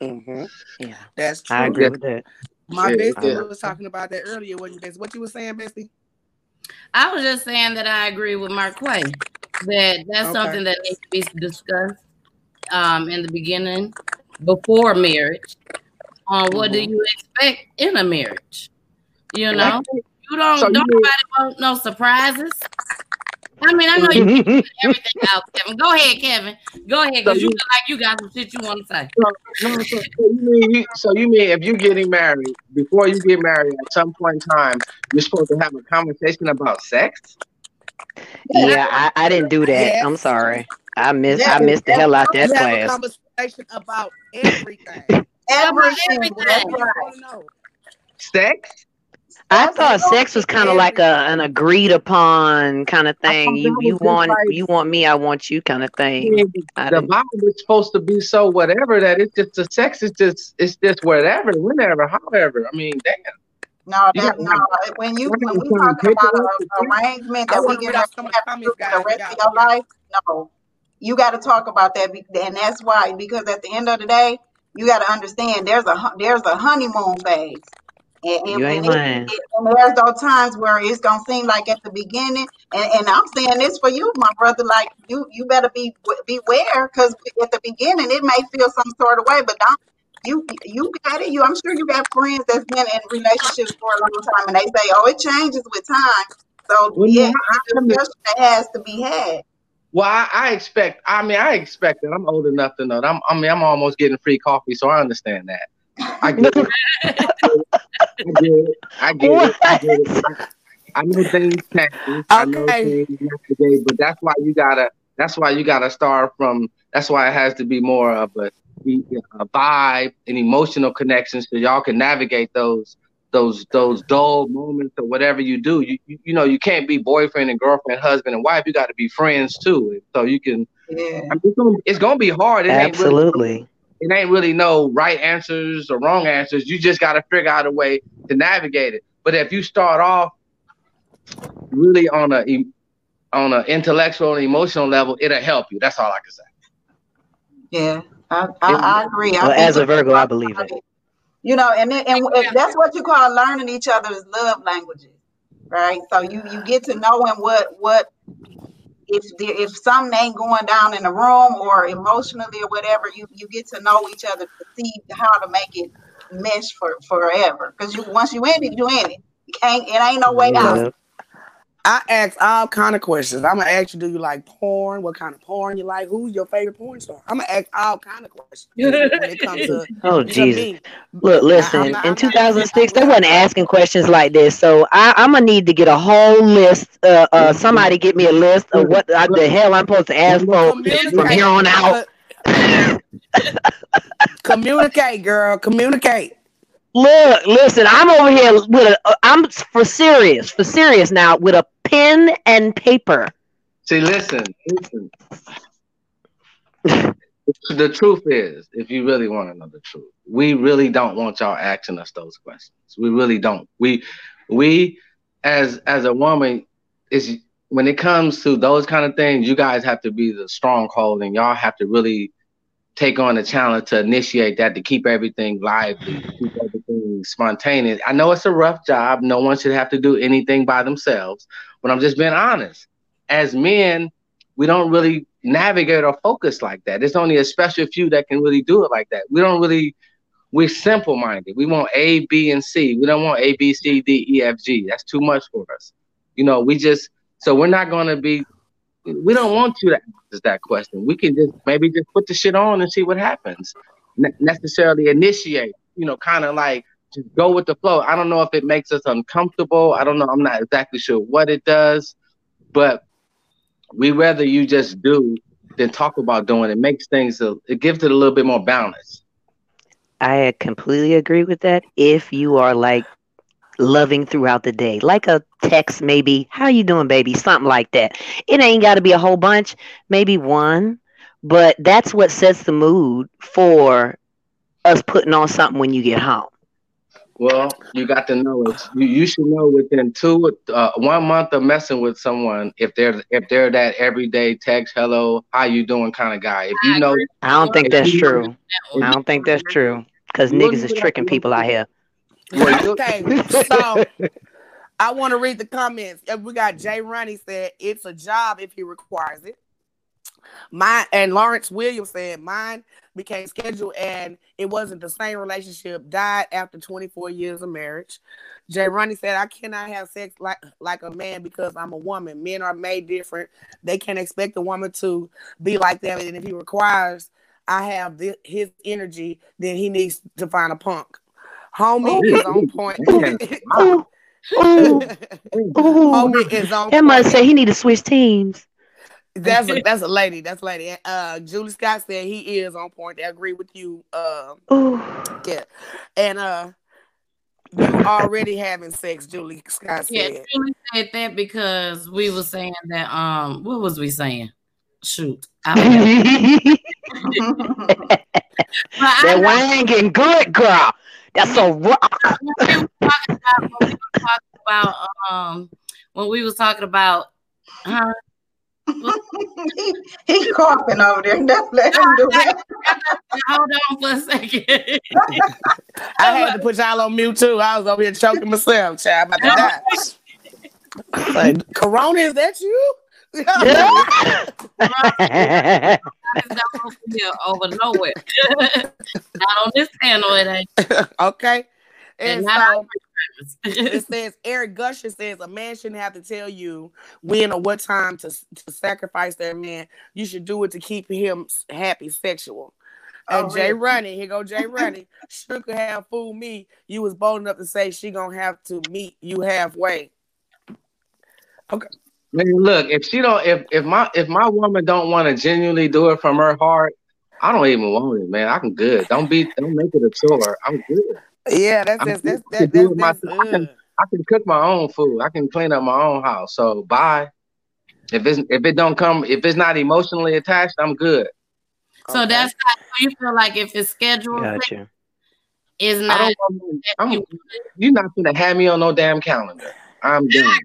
Mm-hmm. Yeah, That's true. I agree with that. My Yeah, bestie yeah. was talking about that earlier. Wasn't you, What you were saying, Bestie? I was just saying that I agree with Marquay that that's Okay. something that needs to be discussed um, in the beginning before marriage. On what do Mhm. you expect in a marriage? You know, think- you don't. So don't mean- nobody want no surprises. I mean, I know you mm-hmm. can everything out, Kevin. Go ahead, Kevin. Go ahead, because So you you- feel like you got some shit you want to say. No, so, so you mean you, so you mean if you're getting married, before you get married, at some point in time, you're supposed to have a conversation about sex? Yeah, I, I didn't do that. Yes. I'm sorry. I missed Yeah, I missed the hell out that You have a class. conversation about everything. Everything, everything. that's You right. wanna know. Sex? I thought Absolutely. sex was kind of like a an agreed upon kind of thing. You you want like- you want me, I want you kind of thing. I the didn't- Bible is supposed to be so whatever that it's just the sex is just it's just whatever, whenever, however. I mean, damn. No, that got- no. When you you when we some talking about paperwork a to do? arrangement I that we get read ready to the have to do comments, for the rest of your life, no. You got to talk about that, and that's why because at the end of the day, you got to understand there's a hu- there's a honeymoon phase. And, and, You ain't and, it- lying. it- and there's those times where it's gonna seem like at the beginning, and, and I'm saying this for you, my brother. Like you, you better be beware because at the beginning it may feel some sort of way, but don't you you got it. You, I'm sure you got friends that's been in relationships for a long time, and they say, "Oh, it changes with time." So Well, yeah, I- the discussion has to be had. Well, I, I expect. I mean, I expect it. I'm old enough to know. That I'm, I mean, I'm almost getting free coffee, so I understand that. I get it. I get it. I get it. I get it. I, I know things change. I know Okay. things yesterday, but that's why you gotta. That's why you gotta start from. That's why it has to be more of a, a vibe and emotional connection, so y'all can navigate those those those dull moments or whatever you do. You you, you know you can't be boyfriend and girlfriend, husband and wife. You got to be friends too, so you can. Yeah. I mean, it's, gonna, it's gonna be hard. It ain't really Absolutely. It ain't really no right answers or wrong answers. You just got to figure out a way to navigate it. But if you start off really on a on an intellectual and emotional level, it'll help you. That's all I can say. Yeah, I, I, I agree. Well, think as a Virgo, I believe it. You know, and then- and and that's what you call learning each other's love languages, right? So you you get to knowing what what if there, if something ain't going down in the room or emotionally or whatever, you you get to know each other to see how to make it mesh for forever. Because you once you in it, you in it. You can't. It ain't no way out. Yeah. I ask all kind of questions. I'm gonna ask you, do you like porn? What kind of porn you like? Who's your favorite porn star? I'm gonna ask all kind of questions when it comes to, Oh Jesus! me. Look, I, I'm listen. not. In I'm not. 2006, they wasn't asking questions like this, so I, I'm gonna need to get a whole list. Uh, uh, somebody get me a list of what uh, the hell I'm supposed to ask for from here on out. Communicate, girl. Communicate. Look, listen. I'm over here with a. uh, I'm for serious, for serious now, with a pen and paper. See, listen, listen. the truth is, if you really want to know the truth, we really don't want y'all asking us those questions. We really don't. We we as as a woman is when it comes to those kind of things, you guys have to be the stronghold and y'all have to really take on the challenge to initiate that to keep everything lively, keep everything spontaneous. I know it's a rough job. No one should have to do anything by themselves, but I'm just being honest. As men, we don't really navigate or focus like that. There's only a special few that can really do it like that. We don't really, we're simple minded. We want A, B, and C. We don't want A, B, C, D, E, F, G. That's too much for us. You know, we just, so we're not going to be, we don't want you to us that question. We can just maybe just put the shit on and see what happens. Ne- necessarily initiate, you know, kind of like just go with the flow. I don't know if it makes us uncomfortable. I don't know. I'm not exactly sure what it does, but we rather you just do than talk about doing. It makes things, a, it gives it a little bit more balance. I completely agree with that. If you are like loving throughout the day, like a text, maybe, how you doing, baby? Something like that. It ain't got to be a whole bunch, maybe one, but that's what sets the mood for us putting on something when you get home. Well, you got to know it. You, you should know within two, uh, one month of messing with someone if they're if they're that everyday text, hello, how you doing kind of guy. If you know, I don't think that's true. I don't think that's true because niggas is tricking people out here. Okay, so I want to read the comments. Uh, We got Jay Runny said it's a job if he requires it. Mine and Lawrence Williams said mine became scheduled and it wasn't the same relationship. Died after 24 years of marriage. Jay Ronnie said I cannot have sex like like a man because I'm a woman. Men are made different. They can't expect a woman to be like them. And if he requires I have thi- his energy, then he needs to find a punk. Homie is on point. Ooh, ooh, ooh. Homie is on That must say he need to switch teams. That's a that's a lady. That's a lady. Uh, Julie Scott said he is on point. They agree with you. Uh, yeah, and uh, you already having sex. Julie Scott Yeah, said. Julie said that because we were saying that. Um, what was we saying? Shoot, I forgot. that But I wine getting good, girl. That's a rock. when we were talking about when we were talking about um when we was talking about huh? he, he coughing over there. Don't let him do it. Hold on for a second. I had to put y'all on mute too. I was over here choking myself, child. I'm about to die. Like, Corona, is that you? It's over nowhere. not on this channel, it ain't. okay. And And so, it says Eric Gusher says a man shouldn't have to tell you when or what time to, to sacrifice their man. You should do it to keep him happy sexual. Oh, and Oh, Jay really? Running, here go Jay Running. Should could have fooled me. You was bold enough to say she gonna have to meet you halfway. Man, look, if she don't, if if my if my woman don't want to genuinely do it from her heart, I don't even want it, man. I'm good. Don't be, don't make it a chore. I'm good. Yeah, that's I'm that's good that's to that, do that's, it that's myself. I can. I can cook my own food. I can clean up my own house. So bye. If it's if it don't come, if it's not emotionally attached, I'm good. So Okay. that's how you feel like if it's scheduled Gotcha. is I not don't. Want, I'm, you're not gonna have me on no damn calendar. I'm done.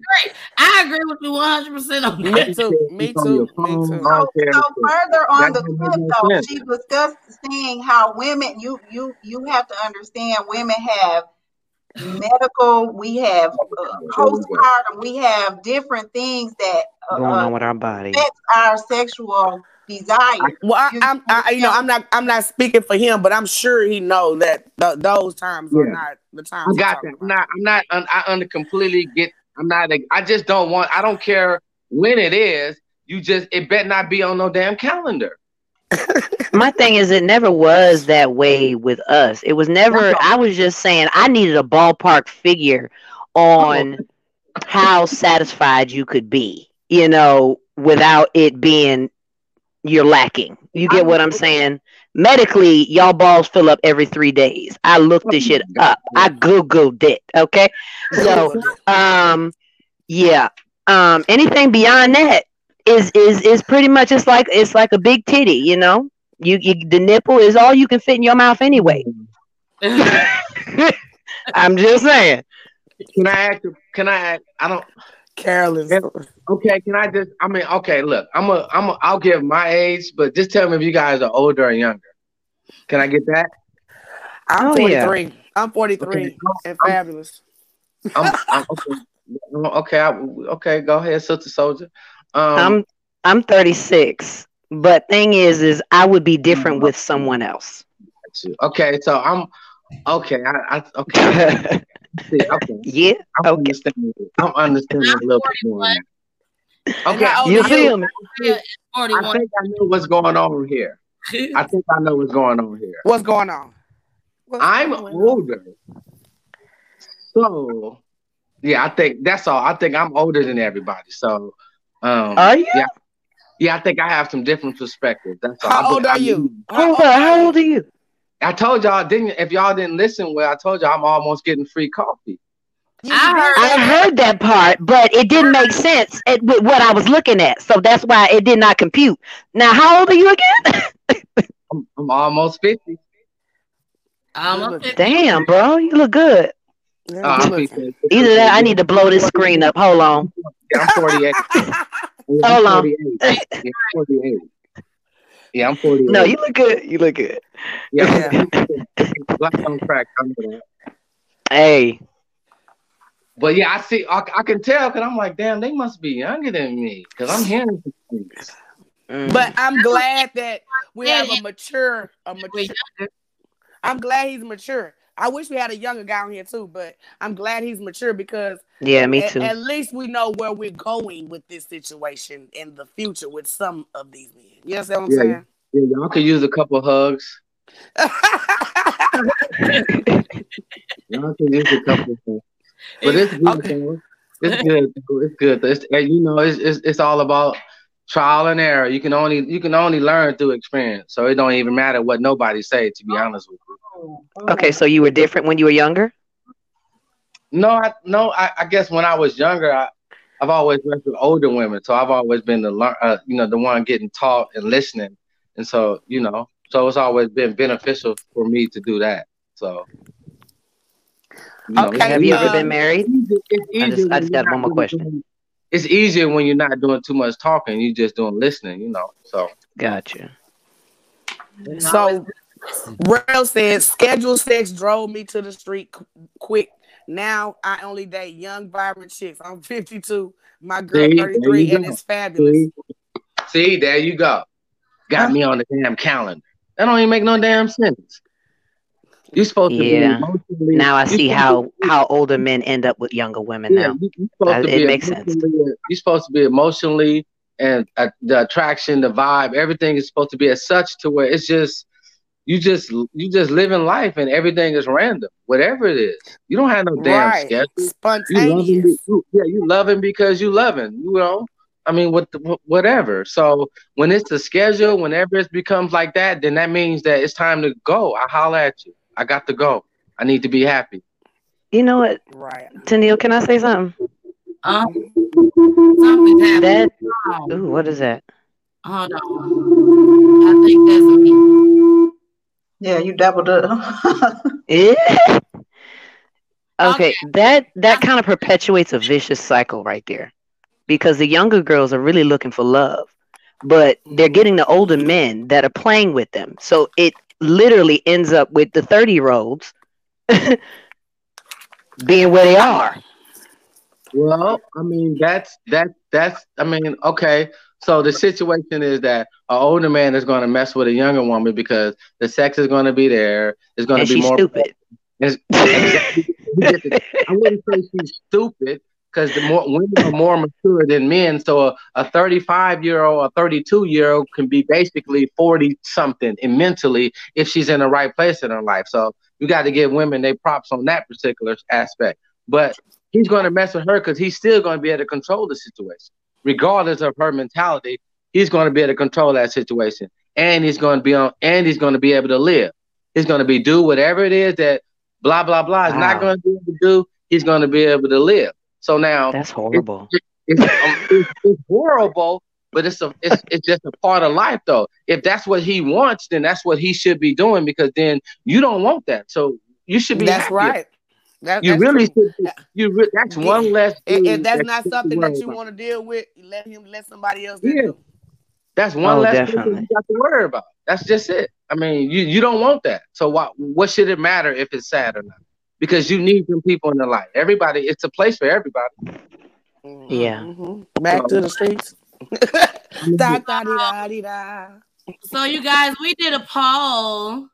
I agree with you 100 percent on Me that. too. Me It's on your too. Me too. I don't care. So further on That the don't tip make no though, sense. she discussed saying how women you you you have to understand women have medical, we have uh, postpartum, we have different things that going uh, on with our body. affects our sexual desire. Well, I, I'm, I, you know, I'm not, I'm not speaking for him, but I'm sure he know that th- those times are not the time. I got talking that. I'm not. I'm not. un- I under completely get. I'm not. I just don't want. I don't care when it is. You just. It better not be on no damn calendar. My thing is, it never was that way with us. It was never. I was just saying, I needed a ballpark figure on how satisfied you could be, you know, without it being you're lacking. You get what I'm saying? Medically, y'all balls fill up every three days. I looked this shit up. I googled it. Okay, so um, yeah. Um, anything beyond that is is is pretty much it's like it's like a big titty, you know. You, you the nipple is all you can fit in your mouth anyway. I'm just saying. Can I ask? Can I? ask- I don't. Carolyn. Okay. Can I just? I mean. Okay. Look. I'm a. I'm. A, I'll give my age, but just tell me if you guys are older or younger. Can I get that? I'm Oh, yeah. 43. I'm 43 Okay. and fabulous. I'm, I'm okay. Okay. I, okay. Go ahead, sister soldier. Um. I'm I'm 36. But thing is is I would be different with someone else. Okay. So I'm. Okay. I. I okay. See, okay. yeah. I'm Okay. understanding. I'm understanding a little bit more. now. Okay, how You are feel me? I 41. think I know what's going on here. I think I know what's going on here. What's going on? What's I'm going on? older, so yeah, I think that's all. I think I'm older than everybody. So, um, Are you? Yeah, yeah, I think I have some different perspectives. That's all. How I- old I- are you? Hold on, how old are you? I told y'all didn't. If y'all didn't listen, well, I told y'all I'm almost getting free coffee. I heard- I that? heard that part, but it didn't make sense at- with what I was looking at. So that's why it did not compute. Now, how old are you again? I'm, I'm almost fifty. Almost 50. Damn, bro, you look good. Yeah, Uh, good I'm looking. 50. Either that, I need to blow this screen up. Hold on. Yeah, I'm 48. Hold on. 48. Yeah, 48. Yeah, I'm 40. No, you look good. You look good. Yeah, black on crack. I know that. Hey, But yeah, I see. I, I can tell because I'm like, damn, they must be younger than me because I'm hearing things. mm, But I'm glad that we have a mature, a mature. I'm glad he's mature. I wish we had a younger guy on here too, but I'm glad he's mature because yeah, me at, too. at least we know where we're going with this situation in the future with some of these men. You understand what I'm Yeah. Yeah, y'all could use a couple hugs. Y'all could use a couple. Hugs. But it's good. Okay. though. It's good. It's good. It's, and you know, it's, it's it's all about trial and error. You can only you can only learn through experience. So it don't even matter what nobody say. To be oh. honest with you. Okay, so you were different when you were younger? No, I no. I, I guess when I was younger, I, I've always worked with older women, so I've always been the learn, uh, you know, the one getting taught and listening, and so you know, so it's always been beneficial for me to do that. So, you know, Okay, it's Have you ever um, been married? easier- it's I just- easier I just got one more question. It's easier when you're not doing too much talking. You're just doing listening. You know, so Gotcha. So, Rail says, scheduled sex drove me to the street qu- quick. Now I only date young, vibrant chicks. I'm 52. My girl, See, there 33, and go. it's fabulous. see, see, there you go. Got me on the damn calendar. That don't even make no damn sense. You're supposed to Yeah. be emotionally. Now I see how to- how older men end up with younger women Yeah, now. you, Uh, it makes sense. You're supposed to be emotionally and uh, the attraction, the vibe, everything is supposed to be as such to where it's just you just you just living life and everything is random, whatever it is. You don't have no damn Right. schedule. You loving, Spontaneous. be- you, yeah, you loving because you loving. You know, I mean, what the, whatever. So when it's the schedule, whenever it becomes like that, then that means that it's time to go. I holler at you. I got to go. I need to be happy. You know what, Right. Tennille, can I say something? Um, something's happening. That ooh, what is that? Hold on. I think that's me. Yeah, you doubled up. Yeah. Okay, Okay. that that kind of perpetuates a vicious cycle right there. Because the younger girls are really looking for love, but they're mm-hmm. getting the older men that are playing with them. So it literally ends up with the 30 year olds being where they are. Well, I mean that's that that's I mean okay. So the situation is that an older man is going to mess with a younger woman because the sex is going to be there. It's going And to be she's more. stupid. I wouldn't say she's stupid because the more women are more mature than men. So a 35 year old, a 32 year old can be basically 40 something and mentally if she's in the right place in her life. So you got to give women their props on that particular aspect. But he's going to mess with her because he's still going to be able to control the situation, regardless of her mentality. He's going to be able to control that situation, and he's going to be on, and he's going to be able to live. He's going to be do whatever it is that blah blah blah is not going to be able to do. He's going to be able to live. So now That's horrible. it's, um, it's, it's horrible, but it's a it's, it's just a part of life though. If that's what he wants, then that's what he should be doing because then you don't want that. So you should be. That's happier. right. That, You that's really should. You re- that's Yeah. one less. If, if thing that's not something that you about. want to deal with, let him let somebody else Yeah. do. That's one Oh, less thing you got to worry about. That's just it. I mean, you, you don't want that. So what what should it matter if it's sad or not? Because you need them people in the life. Everybody, it's a place for everybody. Yeah. Mhm. Back to the streets. da, da, da, da. So you guys, we did a poll.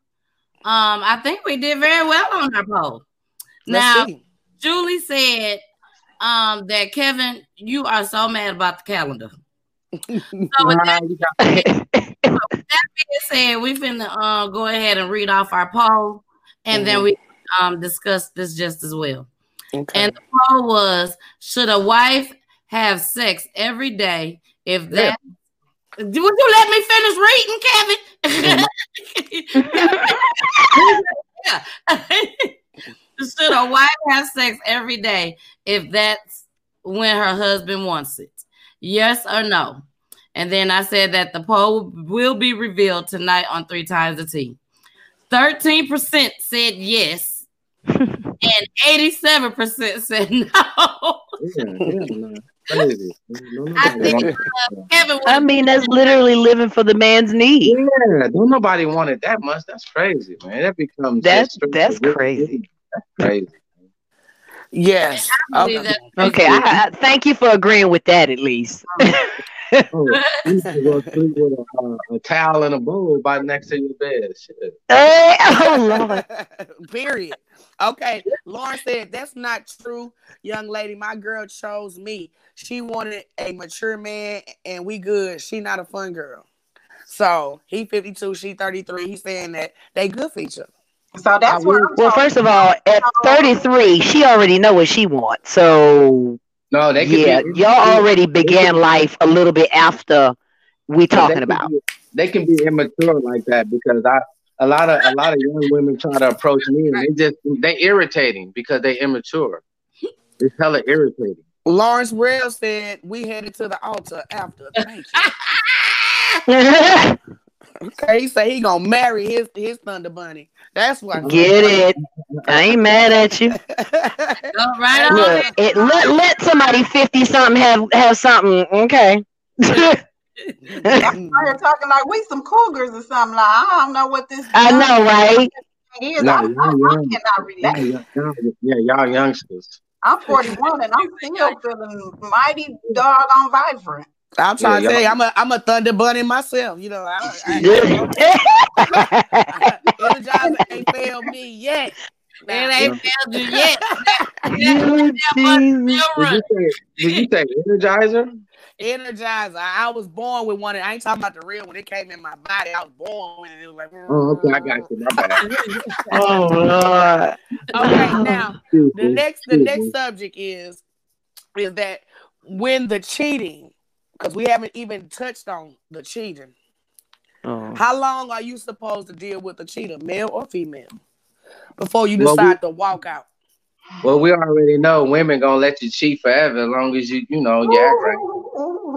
Um, I think we did very well on our poll. Let's Now, see. Julie said um that Kevin, you are so mad about the calendar. So with that Nah, you got- being said, we finna uh, go ahead and read off our poll, and then Mhm. we um discuss this just as well. Okay. And the poll was: Should a wife have sex every day? If Yeah. that, would you let me finish reading, Kevin? yeah. Should a wife have sex every day if that's when her husband wants it? Yes or no? And then I said that the poll will be revealed tonight on Three Times the T. 13% said yes, and 87% said no. Yeah, yeah, no. No, no, I think uh, Kevin I mean, that's literally living for the man's need. Yeah, don't nobody want it that much. That's crazy, man. That becomes That's that's straight- crazy. That's crazy. yes. I Okay. that Okay, I, I thank you for agreeing with that at least. Oh, you need to go sleep with a, uh, a towel and a bowl by next to your bed. Shit. Hey, oh Lord. Period. Okay. Lauren said that's not true, young lady. My girl chose me. She wanted a mature man, and we good. She not a fun girl. So he 52, she 33. He's saying that they good for each other. So that's where I'm Well, first of all, at 33, she already know what she wants. So No, they could yeah, be. y'all already began life a little bit after we talking can about. be- They can be immature like that because I a lot of a lot of young women try to approach me and they just they irritating because they immature. It's hella irritating. Lawrence Rail said we headed to the altar after. Thank you. Okay, he said he gonna marry his his Thunder Bunny. That's what. Get it? I ain't mad at you. Go right on. Look, it, let let somebody 50 something have have something. Okay. I'm talking like we some cougars or something. Like I don't know what this. I know, right? Is. No, I, I, y'all I young. cannot Y'all, relate. y'all- yeah, y'all youngsters. I'm 41 and I'm still feeling mighty doggone vibrant. I'm trying Yeah, to tell I'm a I'm a Thunder Bunny myself. You know, I, I, Energizer ain't failed me yet. It ain't failed you yet. You Jesus. Did you say, did you say Energizer? Energizer. I, I was born with one. I ain't talking about the real one. It came in my body. I was born with it. It was like. Oh, okay, I got you. My bad. Oh Lord. Okay, now the next the next subject is is that when the cheating, because we haven't even touched on the cheating. Oh. How long are you supposed to deal with a cheater, male or female, before you Well, we- decide to walk out? Well, we already know women gonna let you cheat forever as long as you, you know, you act right.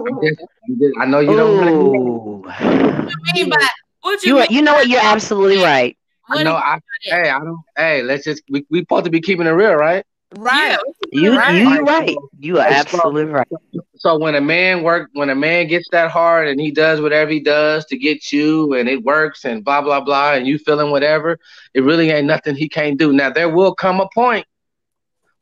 I'm just, I'm just, I know you don't want to hear What you mean by what you You mean? you know what? You're absolutely right. What I know. I, hey, I don't. Hey, let's just. We we supposed to be keeping it real, right? Right. You Right. you you're right. You are absolutely right. So when a man work, when a man gets that hard and he does whatever he does to get you, and it works, and blah blah blah, and you feeling whatever, it really ain't nothing he can't do. Now there will come a point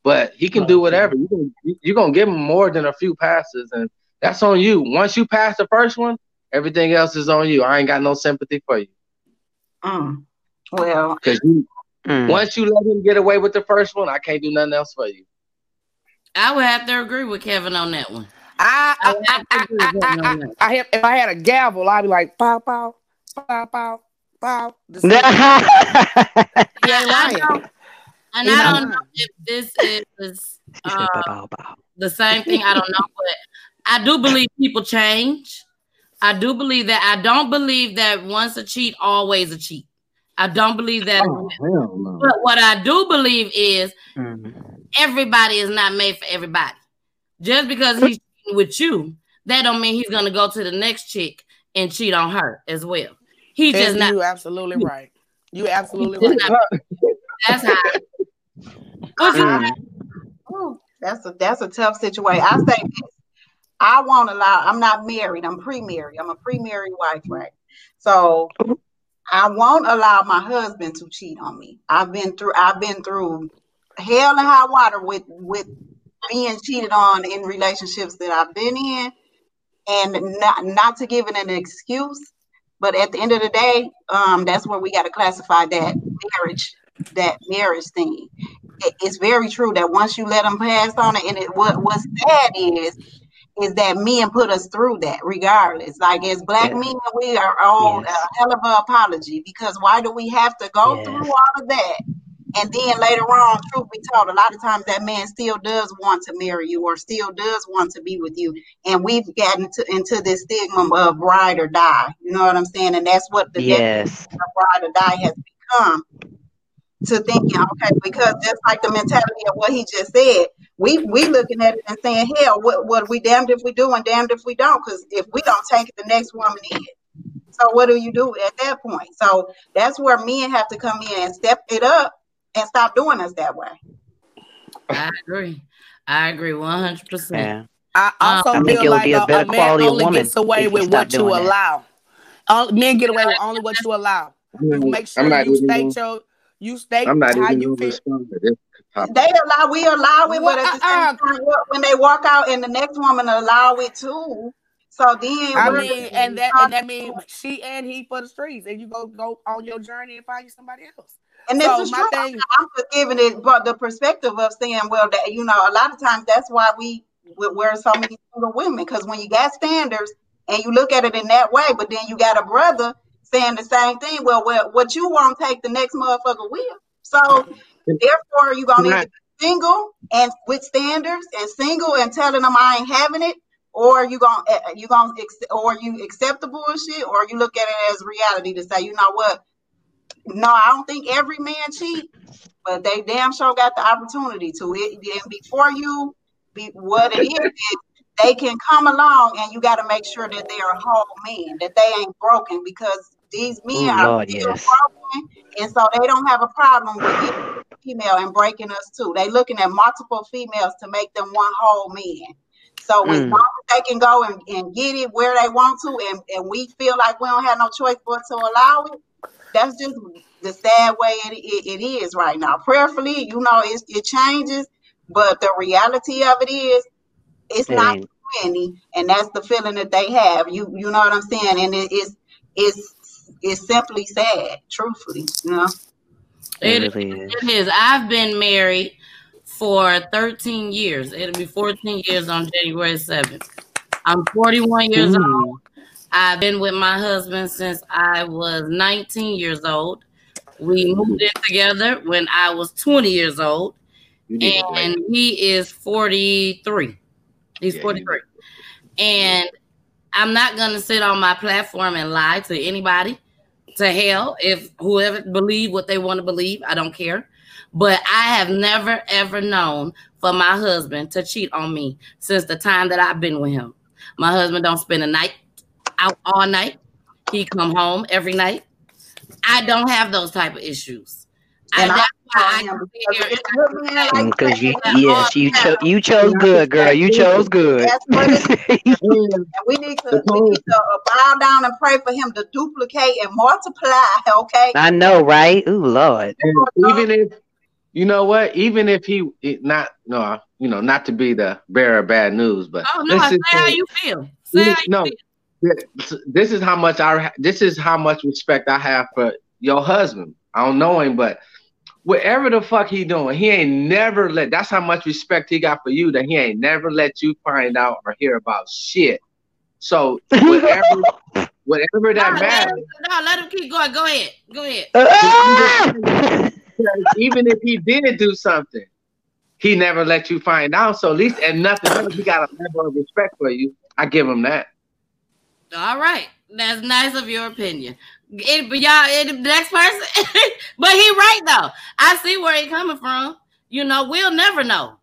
but he can do whatever. You can, you're gonna give him more than a few passes, and that's on you. Once you pass the first one, everything else is on you. I ain't got no sympathy for you Mm. Well, because you Mm. once you let him get away with the first one, I can't do nothing else for you. I would have to agree with Kevin on that one. I I I, would I, have I, I, I. I have, if I had a gavel, I'd be like pow pow pow pow pow. The same. He ain't I lying. don't, and He I not don't know if this is uh, bow, bow. the same thing. I don't know, but I do believe people change. I do believe that. I don't believe that once a cheat, always a cheat. I don't believe that. Oh no! But what I do believe is Mm. everybody is not made for everybody. Just because he's with you, that don't mean he's gonna go to the next chick and cheat on her as well. He just not. you absolutely right. You absolutely right. not- That's how. What you Mm. ooh, that's a that's a tough situation. I say this. I won't allow. I'm not married. I'm pre-married. I'm a pre-married wife, right? So I won't allow my husband to cheat on me. I've been through. I've been through hell and high water with with being cheated on in relationships that I've been in, and not not to give it an excuse, but at the end of the day, um, that's where we got to classify that marriage, that marriage thing. It- it's very true that once you let them pass on it, and it what what's sad is is that men put us through that regardless. Like as black Yeah. men, we are owed Yes. a hell of an apology because why do we have to go Yes. through all of that? And then later on, truth be told, a lot of times that man still does want to marry you or still does want to be with you. And we've gotten to, into this stigma of ride or die. You know what I'm saying? And that's what the Yes. ride or die has become to thinking, okay, because just like the mentality of what he just said, we we looking at it and saying, hell, what what we damned if we do and damned if we don't, because if we don't take it, the next woman is. So what do you do at that point? So that's where men have to come in and step it up and stop doing us that way. I agree. I agree one hundred percent. I um, also I think feel like be a a, man quality only woman gets away with what you that. allow. All, men get away with only what you allow. You make sure I'm not you state gonna, your you state I'm not how even you feel. respond to this topic. They allow we allow it, What? but at the Uh, same time, when they walk out and the next woman allow it too. So then I mean, and that and that means she and he for the streets, and you go go on your journey and find you somebody else. And this So is my true. thing, I'm just giving it, but the perspective of saying, well, that you know, a lot of times that's why we we- we're so many single women because when you got standards and you look at it in that way, but then you got a brother saying the same thing. Well, what what you won't take, the next motherfucker will. So therefore, you gonna Can either be single and with standards and single and telling them I ain't having it. Or you gonna eh, you gonna ex- or you accept the bullshit, or you look at it as reality to say, you know what, no, I don't think every man cheat, but they damn sure got the opportunity to. It and before you be what it is, is they can come along and you got to make sure that they're a whole man, that they ain't broken because these men Oh are Lord, still yes. broken, and so they don't have a problem with any female and breaking us too. They looking at multiple females to make them one whole man. So as Mm. long as they can go and, and get it where they want to, and, and we feel like we don't have no choice but to allow it, that's just the sad way it, it, it is right now. Prayerfully, you know, it, it changes, but the reality of it is, it's It not many, and that's the feeling that they have. You you know what I'm saying? And it is it's it's simply sad, truthfully. You know. It It, really is. it is. I've been married for 13 years. It'll be 14 years on January 7th. I'm 41 years old. I've been with my husband since I was 19 years old. We moved in together when I was 20 years old, You need to wait. and he is 43. He's Yeah, 43. And I'm not going to sit on my platform and lie to anybody to hell if whoever believe what they want to believe. I don't care. But I have never ever known for my husband to cheat on me since the time that I've been with him. My husband don't spend a night out all night. He come home every night. I don't have those type of issues. And I I am can sit because here it's and good men like Cause you, yes, you chose, you chose good, girl. You chose good. That's what it is. And And we need to we need to uh, bow down and pray for him to duplicate and multiply. Okay. I know, right? Ooh, Lord. And even if you know what? Even if he not no, you know, not to be the bearer of bad news, but Oh no, let's say how you feel. Say how you no, feel. this- this is how much I this is how much respect I have for your husband. I don't know him, but whatever the fuck he doing, he ain't never let. That's how much respect he got for you that he ain't never let you find out or hear about shit. So whatever, whatever that No, let matters. him, no, let him keep going. Go ahead. Go ahead. Ah! Even if he did do something, he never let you find out. So at least and nothing else, he got a level of respect for you. I give him that. All right. That's nice of your opinion. It, but y'all, it, the next person, but he right though. I see where he coming from. You know, we'll never know.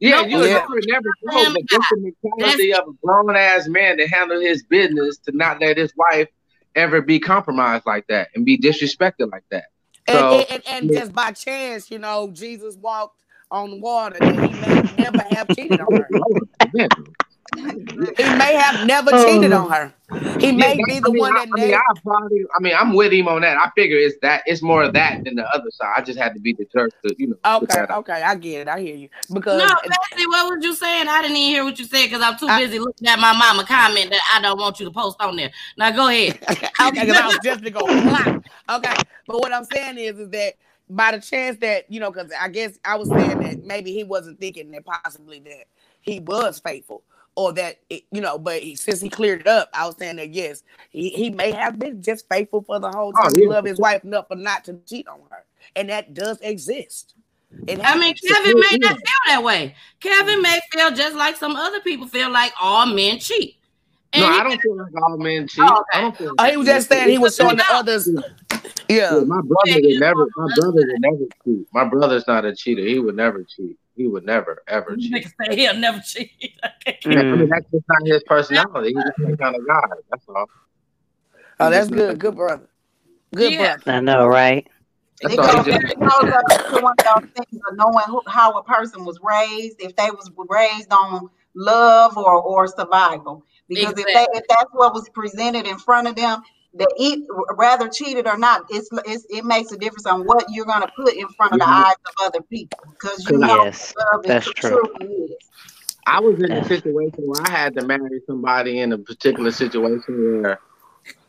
Yeah, No, you yeah. never, never know, Him but that's the mentality of a grown ass man to handle his business to not let his wife ever be compromised like that and be disrespected like that. And, So and, and, and just by chance, you know, Jesus walked on the water that he may never have cheated on her. yeah. He may have never Oh. cheated on her. He may that- be I the mean, one that I mean, nailed. I probably, I mean, I'm with him on that. I figure it's that it's more of that than the other side. I just had to be the church to, you know. Okay, okay, I get it. I hear you. Because No, Bestie, what was you saying? I didn't even hear what you said because I'm too I- busy looking at my mama comment that I don't want you to post on there. Now go ahead. okay, because I was just gonna. Okay, but what I'm saying is, is that by the chance that you know, because I guess I was saying that maybe he wasn't thinking that possibly that he was faithful or that it, you know, but he, since he cleared it up, I was saying that yes, he, he may have been just faithful for the whole Oh, time. He yeah. loved his wife enough for not to cheat on her, and that does exist. It I mean. Kevin may not feel that way. Kevin mm-hmm. may feel just like some other people feel like all men cheat. And No, I don't feel like all men cheat. Oh, I don't feel Oh, he was just saying he was showing the others. Yeah, Yeah, my brother would never. My brother would never cheat. My brother's not a cheater. He would never cheat. He would never ever You cheat. say he'll never cheat. Okay. I mean, Mm. that's just not his personality. He's just that kind of guy. That's all. oh, that's good, good brother, good Yeah. brother. I know, right? That's It all. goes, He it goes up to one of those things of knowing who, how a person was raised, if they was raised on love or, or survival. Because if they if that's what was presented in front of them, that eat rather cheated or not, it's, it's it makes a difference on what you're gonna put in front of the Mhm. eyes of other people. Because you know Yes, love that's tru- true. truly is. I was in a situation where I had to marry somebody in a particular situation where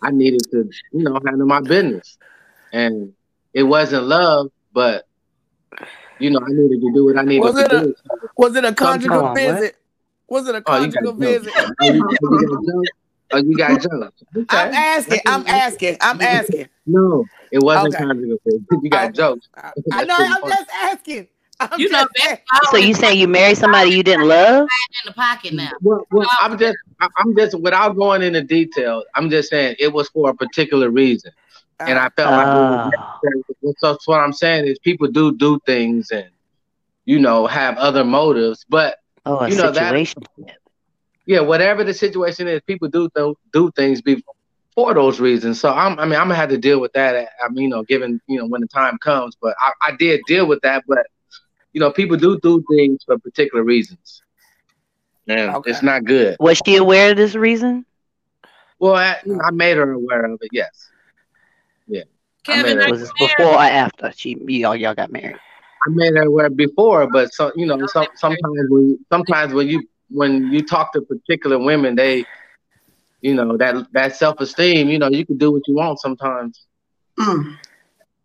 I needed to, you know, handle my business, and it wasn't love, but you know, I needed to do what I needed Was to it a- do. Was it a conjugal on, what? visit? Was it a Oh, you got conjugal jokes. visit? Oh, you, you got jokes? You got jokes. I'm asking. I'm asking. I'm asking. No, it wasn't Okay. conjugal. You got Okay. jokes. I, I know. I'm just asking. I'm You know, just that's. So you saying you married somebody you didn't love? in the pocket now. Well, well, I'm just, I- I'm just, without going into detail, I'm just saying it was for a particular reason, and I felt like. it was Oh. So, so what I'm saying is, people do do things and, you know, have other motives, but oh, a You know, that- situation. Yeah, whatever the situation is, people do th- do things be- for those reasons. So I'm, I mean, I'm gonna have to deal with that. I mean, you know, given you know when the time comes, but I, I did deal with that. But you know, people do do things for particular reasons, and Okay. it's not good. Was she aware of this reason? Well, I, you know, I made her aware of it. Yes, Kevin, made are it- Was this before or after she y'all y'all got married? I made her aware before. But so you know, some, sometimes when sometimes when you when you talk to particular women, they, you know, that that self esteem, you know, you can do what you want sometimes. Mm.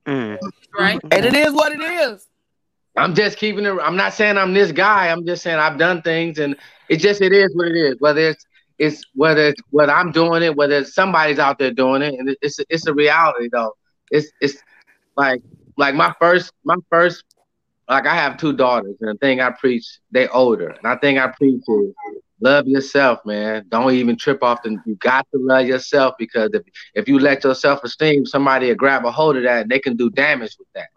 Mm. right? And it is what it is. I'm just keeping it. I'm not saying I'm this guy. I'm just saying I've done things, and it just it is what it is. Whether it's it's whether it's whether I'm doing it, whether it's somebody's out there doing it, and it's it's a reality though. It's it's like like my first my first like I have two daughters, and the thing I preach they older, and I think I preach is love yourself, man. Don't even trip off the. You got to love yourself because if if you let your self esteem, somebody will grab a hold of that, and they can do damage with that.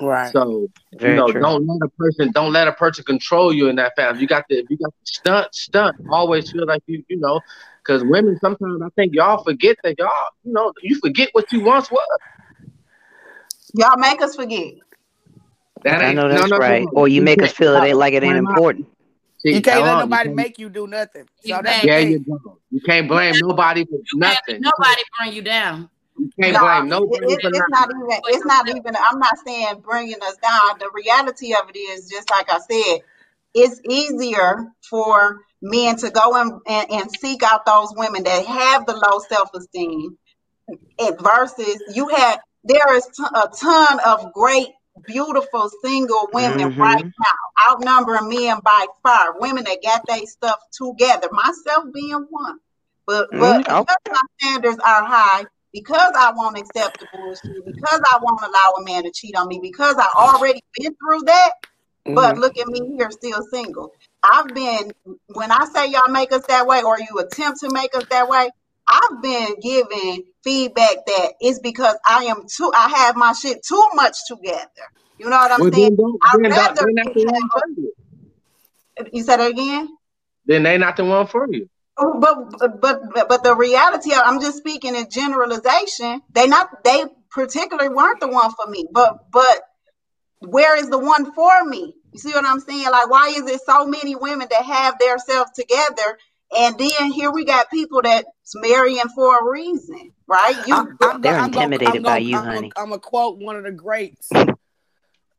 Right. So Very you know, true. don't let a person don't let a person control you in that family. You got to if you got to stunt, stunt. Always feel like you you know, because women sometimes I think y'all forget that y'all you know you forget what you once was. Y'all make us forget. That I know that's no, no, right. no. Or you make us feel it ain't like it ain't important. See, You can't let on, nobody you make you do nothing. So that's Exactly. Yeah, you don't. You can't blame nobody for nothing. nobody bring you down. You can't No, blame nobody it, for it's not even. It's not even. I'm not saying bringing us down. The reality of it is, just like I said, it's easier for men to go and, and, and seek out those women that have the low self esteem, versus you had. There is t- a ton of great, beautiful single women right hmm now, outnumbering men by far. Women that got their stuff together, myself being one. But but mm because my standards are high, because I won't accept the bullshit, because I won't allow a man to cheat on me, because I already been through that. But Mhm. look at me here, still single. I've been when I say y'all make us that way, or you attempt to make us that way. I've been giving feedback that it's because I am too. I have my shit too much together. You know what I'm Well, saying? I'd rather not be the one have. you. You said that again? Then they not the one for you. Oh, But but but but the reality of I'm just speaking in generalization. They not they particularly weren't the one for me. But but where is the one for me? You see what I'm saying? Like why is it so many women that have their self together, and then here we got people that's marrying for a reason, right? I, You I'm go, They're I'm gonna I'm intimidated by gonna you, I'm honey. I'm gonna quote one of the greats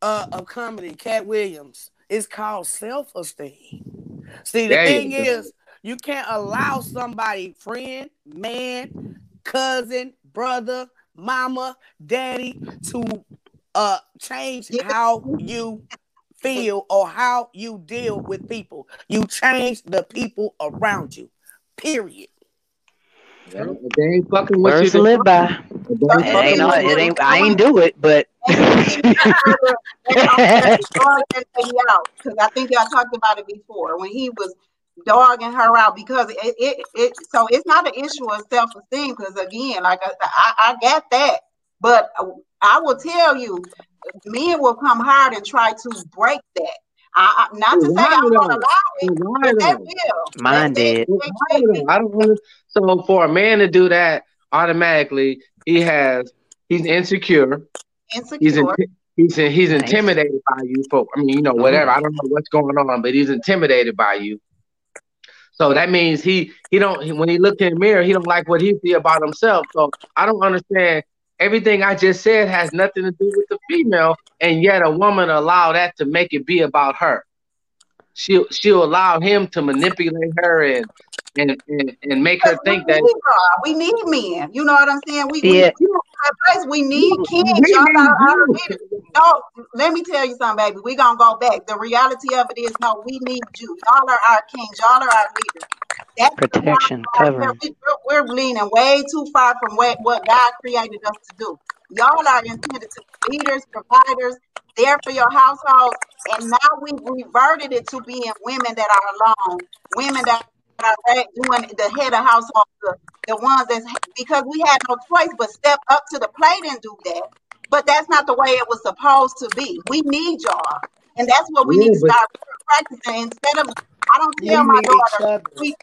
uh of comedy, Katt Williams. It's called self esteem. See, the There thing you is, you can't allow somebody, friend, man, cousin, brother, mama, daddy, to uh change yeah, how you feel or how you deal with people. You change the people around you. Period. Yeah, they ain't fucking with you, Words to live fuck by. them. If they so ain't It ain't no. with and, you, It ain't. I ain't do it, but. and to get even further, let, I'm gonna let me dog that lady out because I think y'all talked about it before when he was dogging her out because it it, it so it's not an issue of self esteem because again, like I, I I got that, but I will tell you, men will come hard and try to break that. I, I, not to say I'm gonna though? allow it, But why they will. They Mine did. But they, why they, though? I don't want So for a man to do that, automatically he has he's insecure. He's insecure. in, he's in, he's Nice. intimidated by you for I mean you know whatever I don't know what's going on, but he's intimidated by you. So that means he he don't when he look in the mirror he don't like what he see about himself. So I don't understand. Everything I just said has nothing to do with the female, and yet a woman allow that to make it be about her. She'll she'll allow him to manipulate her and and and, and make her Because we think that need We need men. You know what I'm saying? We we Yeah. we place. We need we kings. Y'all are our No, let me tell you something, baby. We gonna go back. The reality of it is, no, we need you. Y'all are our kings. Y'all are our leaders. That's Protection, right there. covering. We, we're, we're leaning way too far from what, what God created us to do. Y'all are intended to be leaders, providers, there for your household. And now we've reverted it to being women that are alone, women that are doing the head of household, the, the ones that's because we had no choice but step up to the plate and do that. But that's not the way it was supposed to be. We need y'all. And that's what we Yeah, need to start practicing instead of I don't We tell my daughter we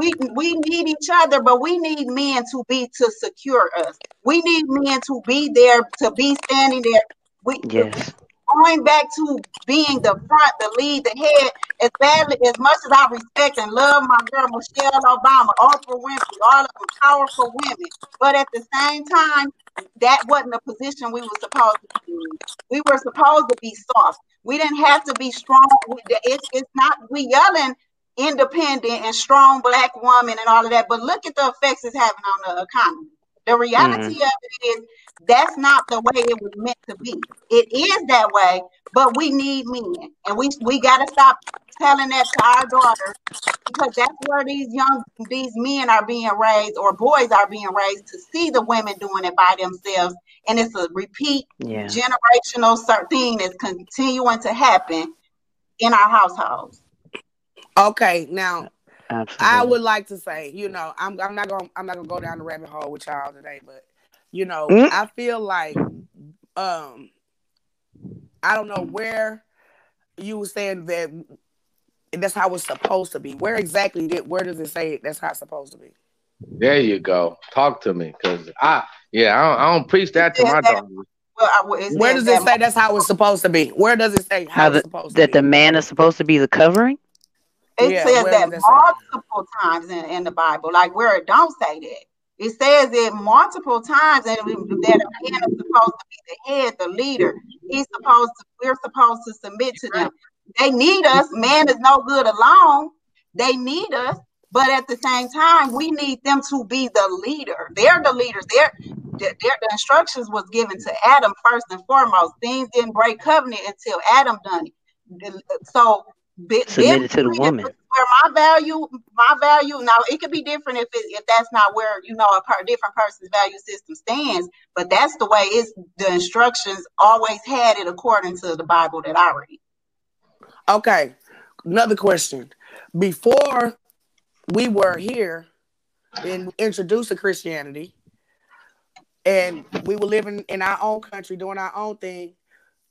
we we need each other, but we need men to be to secure us. We need men to be there to be standing there. We Yes. going back to being the front, the lead, the head. As badly as much as I respect and love my girl Michelle Obama, Oprah Winfrey, all of them powerful women, but at the same time, that wasn't a position we were supposed to be in. We were supposed to be soft. We didn't have to be strong. It's it's not we yelling independent and strong black woman and all of that, but look at the effects it's having on the economy. The reality mm-hmm. of it is that's not the way it was meant to be. It is that way, but we need men, and we we got to stop telling that to our daughters because that's where these young these men are being raised or boys are being raised to see the women doing it by themselves, and it's a repeat Yeah. generational thing that's continuing to happen in our households. Okay, now I would like to say, you know, I'm I'm not gonna I'm not gonna go down the rabbit hole with y'all today, but you know, Mm. I feel like um I don't know where you were saying that that's how it's supposed to be. Where exactly did where does it say that's how it's supposed to be? There you go. Talk to me, cause I yeah I don't, I don't preach that to my daughter. Well, I, well, it Where does it say that's how it's supposed to be? Where does it say how, How it's the, supposed to that be? the man is supposed to be the covering? It Yeah, says that does that say? multiple times in, in the Bible, like where it don't say that. It says it multiple times that, we, that a man is supposed to be the head, the leader. He's supposed to, we're supposed to submit to them. They need us. Man is no good alone. They need us. But at the same time, we need them to be the leader. They're the leaders. They're, they're, the instructions was given to Adam first and foremost. Things didn't break covenant until Adam done it. So submitted to the woman. Where my value, my value now it could be different if it, if that's not where you know a per, different person's value system stands. But that's the way it's the instructions always had it according to the Bible that I read. Okay, another question. Before we were here and introduced to Christianity, and we were living in our own country doing our own thing,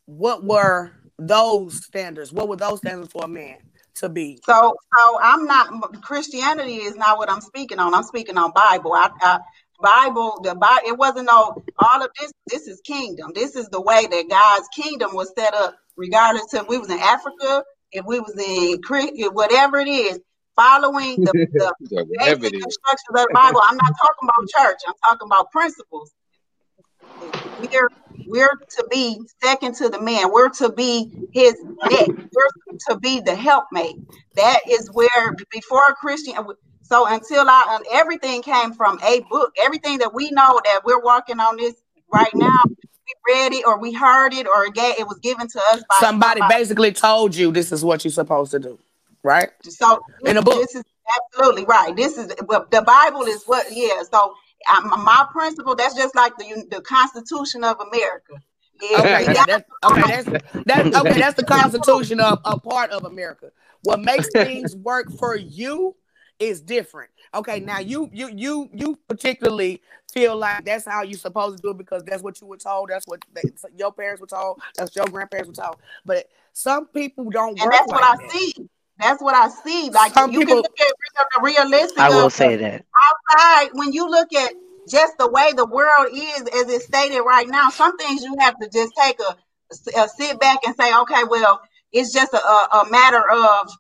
what were those standards? What were those standards for a man to be? So, so I'm not Christianity is not what I'm speaking on. I'm speaking on Bible. I, I Bible, the Bible, it wasn't no all of this. This is kingdom. This is the way that God's kingdom was set up, regardless if we was in Africa, if we was in whatever it is following the, the basic instructions of the Bible. I'm not talking about church. I'm talking about principles. We're we're to be second to the man. We're to be his neck. We're to be the helpmate. That is where before a Christian. So until I everything came from a book. Everything that we know that we're working on this right now. We read it or we heard it or it, it was given to us by somebody, somebody basically told you this is what you're supposed to do right? So in a book, this is absolutely right. This is the Bible is what, yeah. So um, my principle, that's just like the the Constitution of America. Okay, that's, okay, that's, that's okay. That's the Constitution of a part of America. What makes things work for you is different. Okay, now you you you you particularly feel like that's how you're supposed to do it because that's what you were told. That's what your parents were told. That's your grandparents were told. But some people don't. And that's like what that. I see. That's what I see. Like Some you people- can look at the realistic. I will of say that. outside when you look at just the way the world is as it's stated right now. Some things you have to just take a, a sit back and say, okay, well, it's just a, a matter of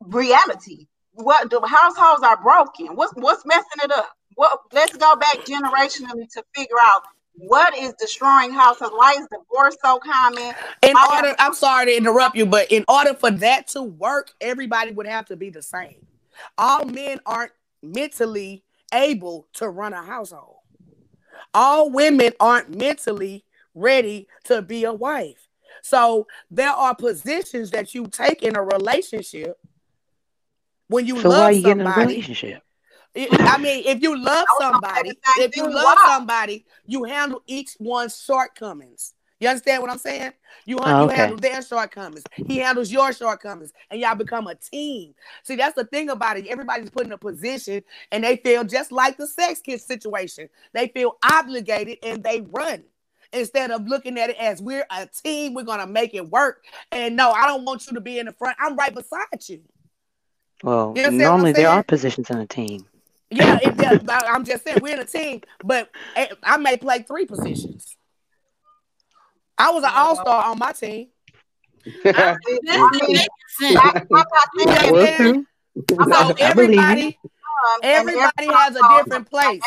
reality. What the households are broken. What's what's messing it up? What? Let's go back generationally to figure out what is destroying households. Why is divorce so common? In Why- order, I'm sorry to interrupt you, but in order for that to work, everybody would have to be the same. All men aren't mentally able to run a household. All women aren't mentally ready to be a wife. So there are positions that you take in a relationship when you So why love are you getting in a somebody. relationship? It- I mean, if you love I was gonna say somebody, if you love somebody, you handle each one's shortcomings. You understand what I'm saying? You, Oh, you handle their shortcomings. He handles your shortcomings, and y'all become a team. See, that's the thing about it. Everybody's put in a position, and they feel just like the sex kid situation. They feel obligated, and they run instead of looking at it as we're a team. We're gonna make it work. And no, I don't want you to be in the front. I'm right beside you. Well, You understand what I'm normally there are positions in a team. Yeah, it, yeah, I'm just saying we're in a team, but eh, I may play three positions. I was an all star on my team. I This mean, is making sense. I- I'm not You saying understand? Well, I'm not So I believe you. everybody, um, everybody has a different place.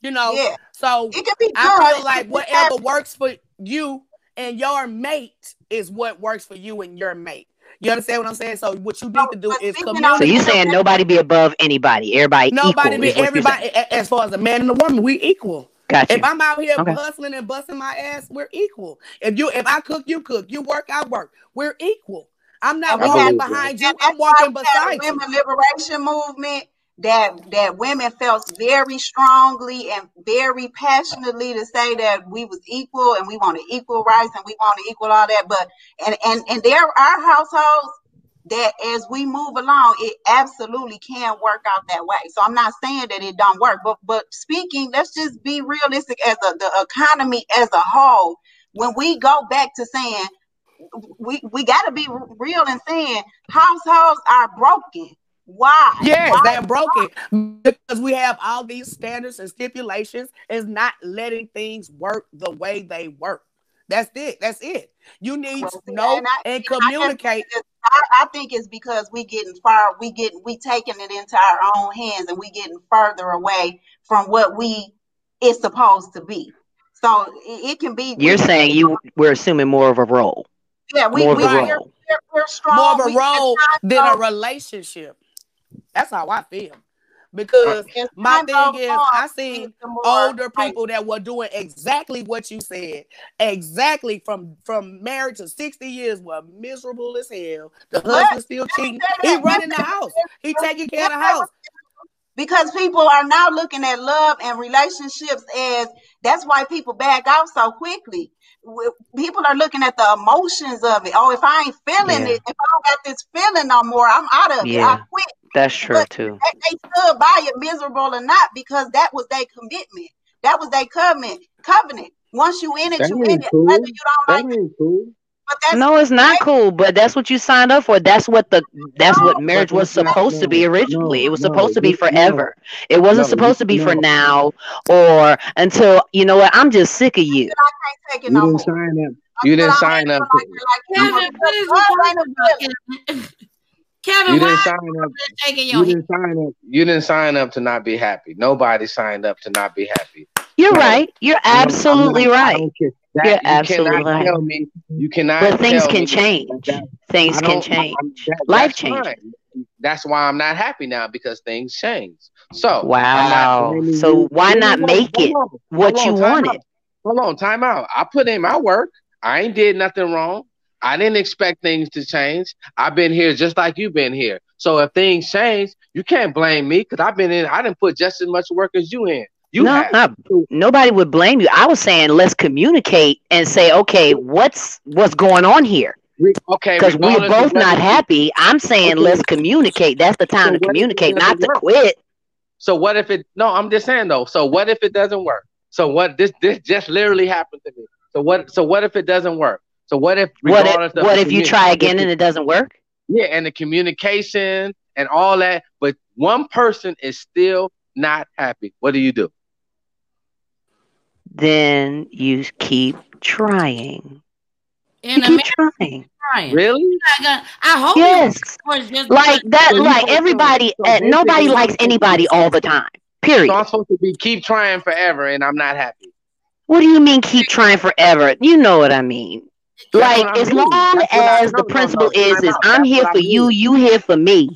You know, Yeah, so it can be I feel like whatever works for you and your mate is what works for you and your mate. You understand what I'm saying? So what you need to do is speaking on- So you saying nobody be above anybody? Everybody Nobody equal? be is what you're everybody as far as a man and a woman, we equal. Got you. If I'm out here Okay. hustling and busting my ass, we're equal. If you if I cook, you cook. You work, I work. We're equal. I'm not And we walking have- behind you. I'm that's why walking we beside you. women liberation movement that that women felt very strongly and very passionately to say that we was equal and we wanted equal rights and we wanted equal all that. But and and and there are households that as we move along, it absolutely can work out that way. So I'm not saying that it don't work, but but speaking, let's just be realistic as a, the economy as a whole. When we go back to saying we we got to be real and saying households are broken. Why? Yes, Why? they're broken because we have all these standards and stipulations. Is not letting things work the way they work. That's it. That's it. You need Well, to know and I- and and I communicate. just- I, I think it's because we getting far, we get we taking it into our own hands, and we getting further away from what we is supposed to be. So it, it can be. You're we- saying you we're assuming more of a role. yeah, we, more of we a we're, role. we're, we're strong. More of a we- role than a relationship. That's how I feel. Because as my thing is, on, I it's seen older people that were doing exactly what you said, exactly from from married to sixty years were miserable as hell. The What? husband still cheating. He running the house. He taking care of the house. because people are now looking at love and relationships as that's why people back out so quickly. W- People are looking at the emotions of it. Oh, if I ain't feeling Yeah. it, if I don't got this feeling no more, I'm out of it. I Yeah. quit. That's true But too. they, they stood by it, miserable or not, because that was their commitment. That was their covenant. Covenant. Once you in it, That you in it. cool. Whether you don't That like it, cool. But that's No, it's not cool, but that's what you signed up for. That's what the that's what marriage was that's not- supposed to be originally. no, It was no, supposed to be you- no. forever. It wasn't No, supposed to you- be for now or until you know what, I'm just sick of you. I can't take it You didn't sign up. You didn't sign up. To, like it, like, Kevin, what is love the ain't a feeling. Kevin? Kevin, you didn't are sign up. you You didn't sign up. You didn't sign up to not be happy. Nobody signed up to not be happy. You're No. right. You're I'm I'm absolutely not- I right. That, You're you absolutely right. tell me. You cannot. But things can change. that- Things can change. That- Life changes. fine. That's why I'm not happy now because things change. So not Wow. So why not make it on, what you wanted? out. Hold on, time out. I put in my work. I ain't did nothing wrong. I didn't expect things to change. I've been here just like you've been here. So if things change, you can't blame me because I've been in. I didn't put just as much work as you in. You no, not, nobody would blame you. I was saying let's communicate and say, okay, what's what's going on here? Okay, Because we're both not happy. I'm saying Okay. let's communicate. That's the time So to what if it communicate, not doesn't to work? quit. So what if it? No, I'm just saying though. So what if it doesn't work? So what? This this just literally happened to me. So what? So what if it doesn't work? So what if? What if, what if you try again and it doesn't work? Yeah, and the communication and all that, but one person is still not happy. What do you do? Then you keep trying. In You a keep marriage, trying. crying. Really? I got- I hope Yes. it was just Like that, like everybody, so uh, nobody likes I'm supposed to anybody all the time. Period. So I'm supposed to be keep trying forever, and I'm not happy. What do you mean keep trying forever? You know what I mean. Like I as mean. long That's as the principle is is. I'm here for you, you here for me.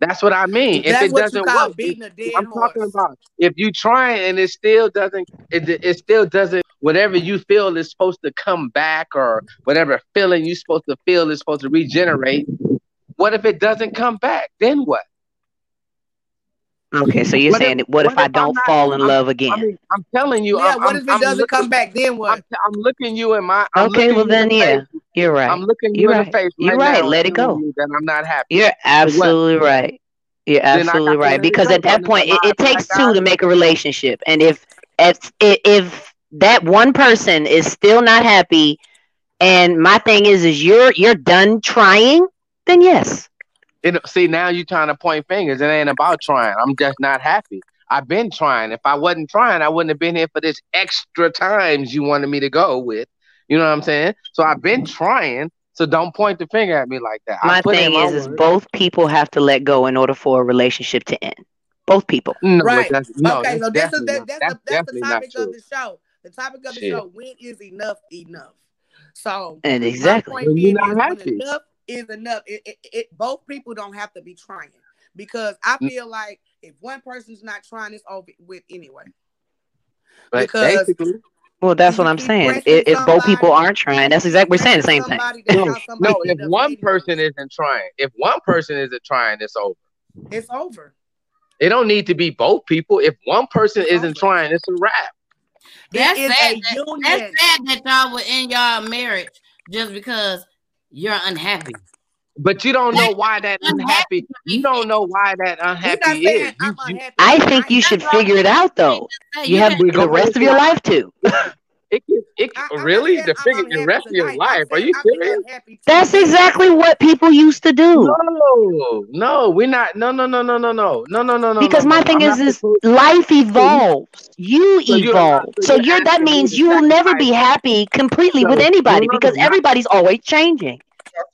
That's what I mean. If That's it doesn't work, beating a dead I'm horse. talking about if you try and it still doesn't, it, it still doesn't. Whatever you feel is supposed to come back, or whatever feeling you're supposed to feel is supposed to regenerate. What if it doesn't come back? Then what? Okay, so you're What if- saying, what if what I if I'm don't not- fall in I'm- love again? I mean, I'm telling you. Yeah, I'm, what if it I'm doesn't looking, come back? Then I'm, what? I'm looking you in my. I'm Okay, well you in then, the yeah, face. you're right. I'm looking you You're in right. the face. You're right. right. now Let it go. you That I'm not happy. You're absolutely right. You're absolutely right because at that point, it, it takes two to make a relationship, and if if if that one person is still not happy, and my thing is, is you're you're done trying, then yes. It, see, now you're trying to point fingers. It ain't about trying. I'm just not happy. I've been trying. If I wasn't trying, I wouldn't have been here for this extra times you wanted me to go with. You know what I'm saying? So I've been trying. So don't point the finger at me like that. My thing my is, is both people have to let go in order for a relationship to end. Both people. No, Right. that's, no, okay, so this is definitely the, that's, that's the, that's the topic of the show. The topic of the Shit. show: when is enough enough? So And exactly. When you're not happy. enough is enough. It, it, it both people don't have to be trying because I Mm. feel like if one person's not trying, it's over with anyway. But because- basically, Well, that's what I'm saying. pressing If, if both people aren't trying, that's exactly what we're saying the same thing. No, not somebody no. If enough one anyway. person isn't trying, if one person isn't trying, it's over. it's over. It don't need to be both people. If one person It's isn't over. trying, it's a wrap. That's sad. that- union. That's sad that y'all were in y'all marriage just because you're unhappy. But you don't know why that Unhappy unhappy. to be You don't know why that unhappy is. I'm You, you. I think you should figure it out though. You have the rest of your life to. it can, it I- can, I'm really not the I'm figure the unhappy rest of your tonight. I'm life. Are you serious? That's exactly what people used to do. No, no, we're not. No, no, no, no, no, no, no, no, no, no. Because no, my no. thing I'm is, is life evolves. You So you're evolve. not- so So you're you're that means you will never be happy completely with anybody no, no, because not- everybody's always changing.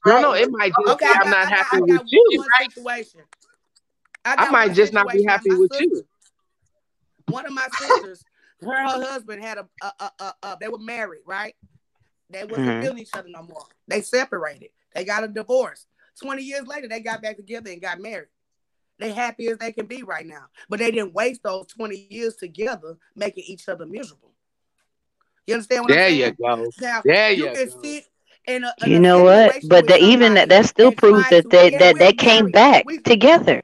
No, no, it might just Okay, be I I'm got, not I got, happy I with got you. one situation. I I might one just not be happy with you. one of my sisters, her, her husband had a, a, a, a, a they were married, right? They wasn't Mhm. feeling each other no more. They separated. They got a divorce. 20 years later, they got back together and got married. They happy as they can be right now. But they didn't waste those 20 years together making each other miserable. You understand what There I'm you go. Now There you you can go. sit in a, in You a know what? But with that even that that still proves that they yeah, that they came married. back We together.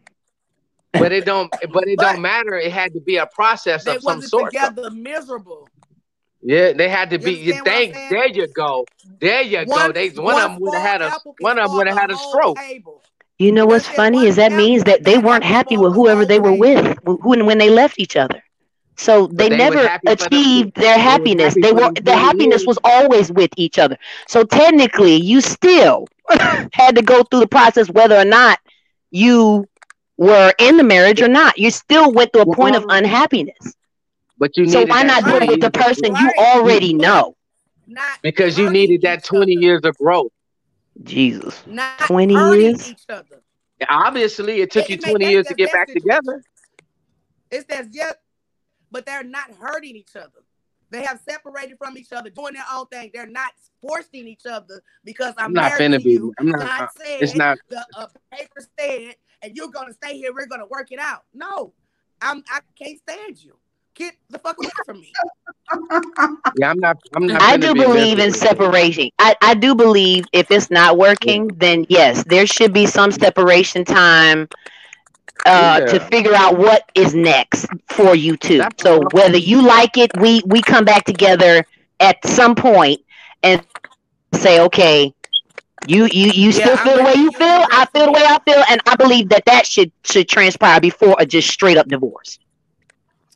But it don't but it but don't matter. It had to be a process of some wasn't sort though. together miserable. Yeah, they had to You be you understand what I'm think there you go. There you go. One They one of them would have had a one of them would have had a stroke. table. You know what's funny is that means that they weren't happy with whoever they were with wh- when when they left each other. So they they never happy for achieved their they happiness. happy They were the happiness was always with each other. So technically, you still had to go through the process whether or not you were in the marriage or not. You still went through a point of unhappiness. but you So why not do it with the person you right. You, already know? not because you needed that 20 other. years of growth. Jesus, Not twenty years. each other. Obviously, it took It, you 20 that's years to get back together. It's that's just but they're not hurting each other. They have separated from each other, doing their own thing. They're not forcing each other because I'm I'm not married finna to be. you. I'm not. God uh, It's not. the uh, paper said, and you're gonna stay here. We're gonna work it out. No, I'm. I can't stand you. Get the fuck away from me. Yeah, I'm not. I'm not I do be believe in miserable. for you. separating. I, I do believe if it's not Yeah. working, then yes, there should be some separation time uh to figure out what is next for you two. That's So all. whether you like it, we we come back together at some point and say, okay, you you you Yeah, still I'm feel the way you You feel, I feel the way I feel, and I believe that that should should transpire before a just straight up divorce.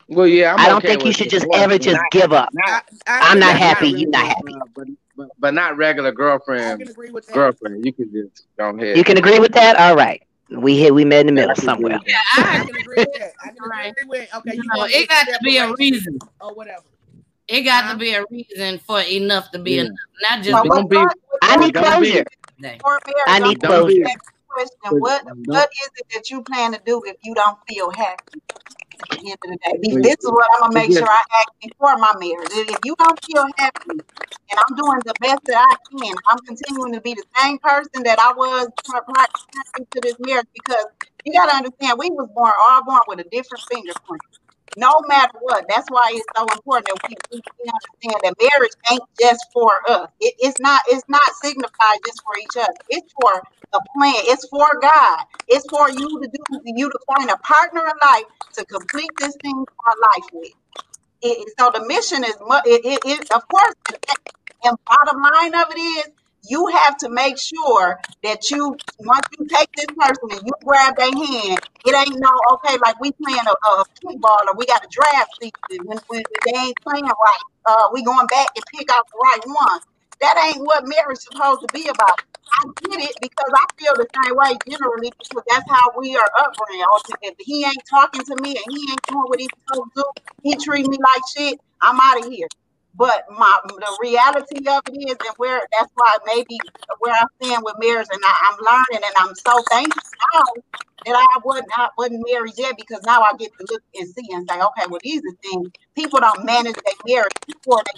Well, yeah, I'm I don't okay think you should just divorce, ever just not give up. not I, I I'm can not yeah, agree. not happy, you not regular, happy. but, but but not regular I girlfriend. can agree with that. Girlfriend, you can just go You can agree with that? All right. We hit we met in the middle can somewhere. Yeah. I I can agree with that. I can agree with. Okay, You you know, want it got to be a reason. or whatever. It got Huh? to be a reason for enough to be Yeah. enough, not just Well, Don't be. what what I need Don't be. closure. for marriage? I need gonna be. closure. ask you a question. What what is it that you plan to do if you don't feel happy at the end of the day? This is what I'm gonna make sure I ask before my marriage. If if you don't feel happy and I'm doing the best that I can, I'm continuing to be the same person that I was pri- prior to this marriage because you gotta understand we was born all born with a different fingerprint. No matter what, that's why it's so important that we, we, understand that marriage ain't just for us. It, it's not. It's not signified just for each other. It's for a plan. It's for God. It's for you to do. You to find a partner in life to complete this thing called life with. It, so the mission is, it, it, it of course, and bottom line of it is, you have to make sure that you, once you take this person and you grab their hand, it ain't no okay, like we playing a, a football or we got a draft season when, when they ain't playing right. Uh, we going back and pick out the right one. That ain't what marriage supposed to be about. I get it because I feel the same way generally because that's how we are upbringing. If he ain't talking to me and he ain't doing what he's supposed to do, he treat me like shit. I'm out of here. But my the reality of it is, and where that's why maybe where I stand with marriage, and I, I'm learning, and I'm so thankful now that I wasn't I wasn't married yet because now I get to look and see and say, okay, well these are things. People don't manage their marriage before they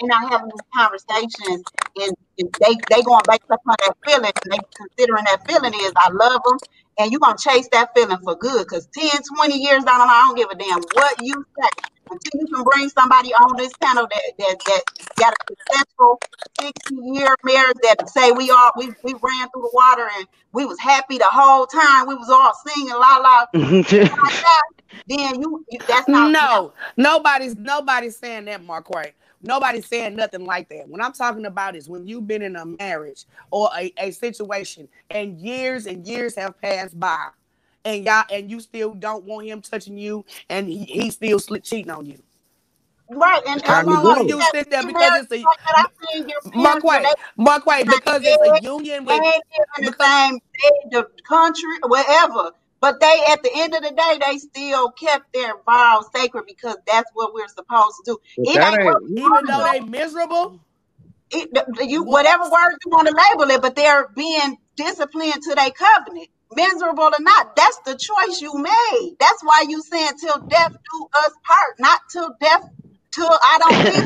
they're not having these conversations and, and they they going based upon that feeling and they considering that feeling is I love them and you're gonna chase that feeling for good. Because 10, 20 years down the line, I don't give a damn what you say. Until you can bring somebody on this panel that that that got a successful 60 year marriage that say we all we, we ran through the water and we was happy the whole time, we was all singing la la like then you, you that's not No, nobody's nobody's saying that, Marquay. Nobody's saying nothing like that. What I'm talking about is when you've been in a marriage or a, a situation and years and years have passed by and y'all and you still don't want him touching you and he, he's still sli- cheating on you. right. And It's How time to long so do go. you sit there because it's a like that I seen your parents when Marquay, they Marquay, like because it's a union with ain't in the same state, the country, wherever. But they, at the end of the day, they still kept their vows sacred because that's what we're supposed to do. It ain't ain't. even though they miserable, it, you whatever words you want to label it, but they're being disciplined to their covenant, miserable or not. That's the choice you made. That's why you saying till death do us part, not till death till I don't feel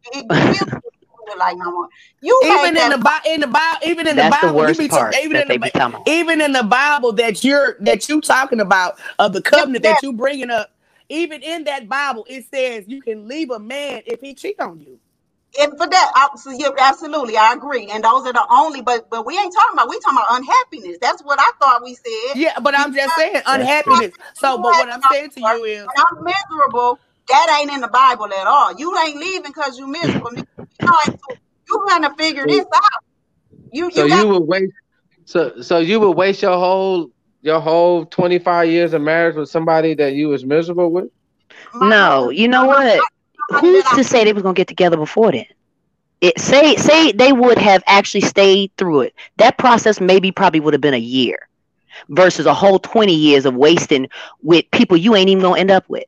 it like no more. You even in the Bible, in the Bible, even in the That's the Bible, you be part even that in they the be Bi- talking about. even in the Bible that you're that you talking about of the covenant that you bringing up. Even in that Bible, it says you can leave a man if he cheat on you. And for that, so yeah, absolutely, I agree. And those are the only, but but we ain't talking about. We talking about unhappiness. That's what I thought we said. Yeah, but I'm just saying unhappiness. So, but what I'm saying to you is, And I'm miserable. That ain't in the Bible at all. You ain't leaving because you miserable. nigga. You know, it's- you gonna figure this out. You So you got you would waste so so you would waste your whole your whole 25 years of marriage with somebody that you was miserable with? No, you know my- what? My- Who's that I- to say they was gonna get together before then? It say say they would have actually stayed through it. That process maybe probably would have been a year versus a whole 20 years of wasting with people you ain't even gonna end up with.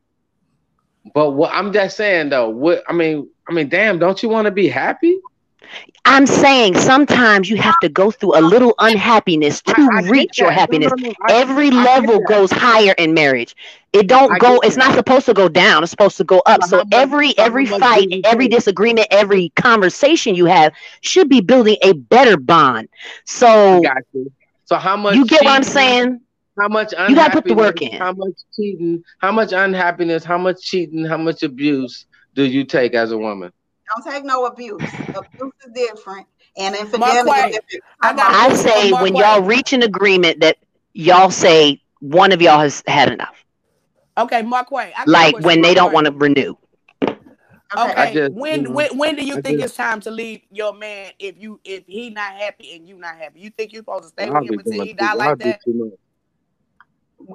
But what I'm just saying though, what I mean, I mean, damn, don't you want to be happy? I'm saying sometimes you have to go through a little unhappiness to I- I reach your that. No, happiness. no, no, I- Every I level that. goes higher in marriage. It don't I go. It's that. not supposed to go down. It's supposed to go up. So every every fight, every disagreement, every conversation you have should be building a better bond. So I got you. So how much you get what I'm saying? How much You gotta put the work in. How much cheating? How much unhappiness? How much cheating? How much abuse do you take as a woman? Don't take no abuse. Abuse is different, and infidelity White, is different. I got I say when y'all reach an agreement that y'all say one of y'all has had enough, okay, Mark White. I got a like when they don't want to renew. Okay. Okay, just, when you know, when when do you I think just- it's time to leave your man if you if he not happy and you not happy? You think you're supposed to stay I'll with him until he die I'll like that?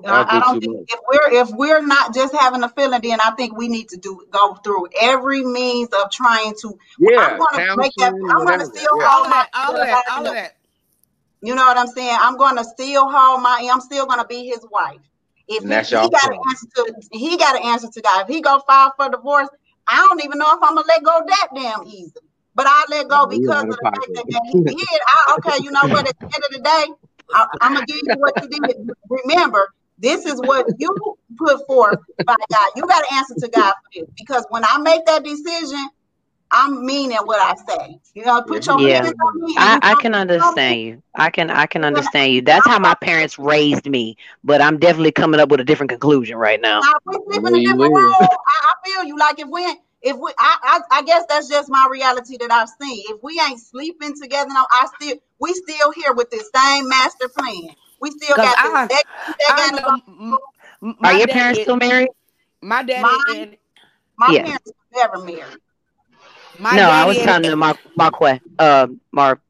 I, I don't think if we're if we're not just having a feeling, then I think we need to do go through every means of trying to. Yeah, I'm gonna make that. I'm gonna whatever. still Yeah. All hold my that, all of that, all of that. You know what I'm saying? I'm gonna still hold my. I'm still gonna be his wife. If And he, that's he y'all got to problem. answer to, he got to answer to God. If he go file for divorce, I don't even know if I'm gonna let go that damn easy. But I let go because of the fact that, that he did. I, okay, you know what? At the end of the day, I, I'm gonna give you what you did. Remember, this is what you put forth by God. You got to answer to God for this because when I make that decision, I'm meaning what I say. You know, put your Yeah. hands on me. I, I can understand you. I can I can understand you. That's how my parents raised me, but I'm definitely coming up with a different conclusion right now. Now, if we in different will. I, I feel you. Like if we, if we, I, I, I guess that's just my reality that I've seen. If we ain't sleeping together, no, I still, we still here with this same master plan. We still got I- this. That, that I got know. m- m- Are my your parents is- still married? My daddy Mine? and my Yeah. parents were never married. My no, I was and- talking to Mark Marquay. Uh Mark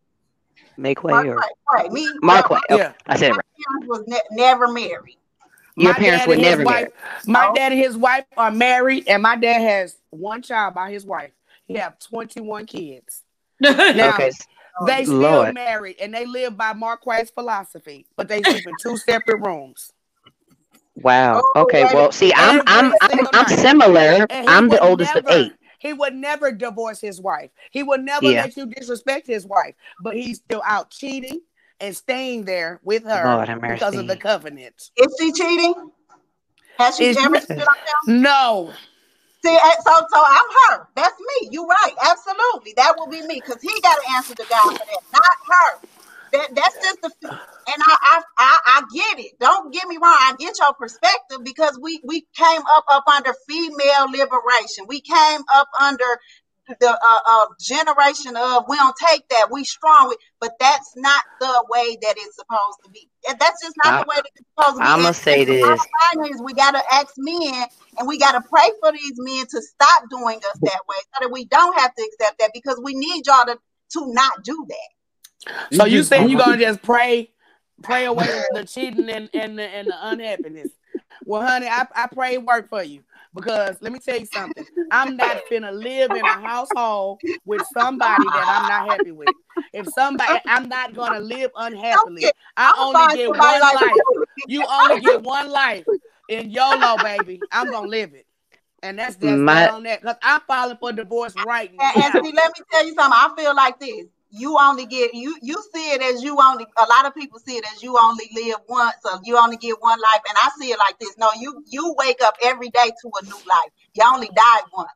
Makeway Right, or right, right. Me, Marquay. my, Yeah. I said it my right. parents was ne- never married. Your my parents dad were and his never wife, married. My Oh. dad and his wife are married, and my dad has one child by his wife. He have 21 kids. Now, Okay. They still Lord. married, and they live by Marquay's philosophy, but they sleep in two separate rooms. Wow. Oh, Okay. Well, see, I'm I'm I'm, I'm similar. I'm the would oldest of eight. He would never divorce his wife. He would never Yeah. let you disrespect his wife, but he's still out cheating and staying there with her because of the mercy. covenant. Is she cheating? Has she Is- ever cheated on him? No, See, eh, so so I'm her. That's me. You're right. Absolutely. That will be me because he got to answer to God for that, not her. That that's just the and I, I I I get it. Don't get me wrong. I get your perspective because we we came up up under female liberation. We came up under the uh, uh, generation of we don't take that. We strong, but that's not the way that it's supposed to be. That's just not I- the way that it's supposed to be. I'ma And- say this. is we gotta ask men and we got to pray for these men to stop doing us that way so that we don't have to accept that because we need y'all to, to not do that. So you just- saying you're gonna just pray, pray away the cheating and, and the and the unhappiness? Well, honey, I, I pray it work for you because let me tell you something. I'm not gonna live in a household with somebody that I'm not happy with. If somebody, I'm not gonna live unhappily. I only get one life. you. You only get one life in YOLO, baby. I'm gonna live it. And that's just My- on that. Because I'm filing for divorce right And, now. and see, let me tell you something. I feel like this. You only get you you see it as you only a lot of people see it as you only live once or you only get one life. And I see it like this. No, you you wake up every day to a new life. You only die once.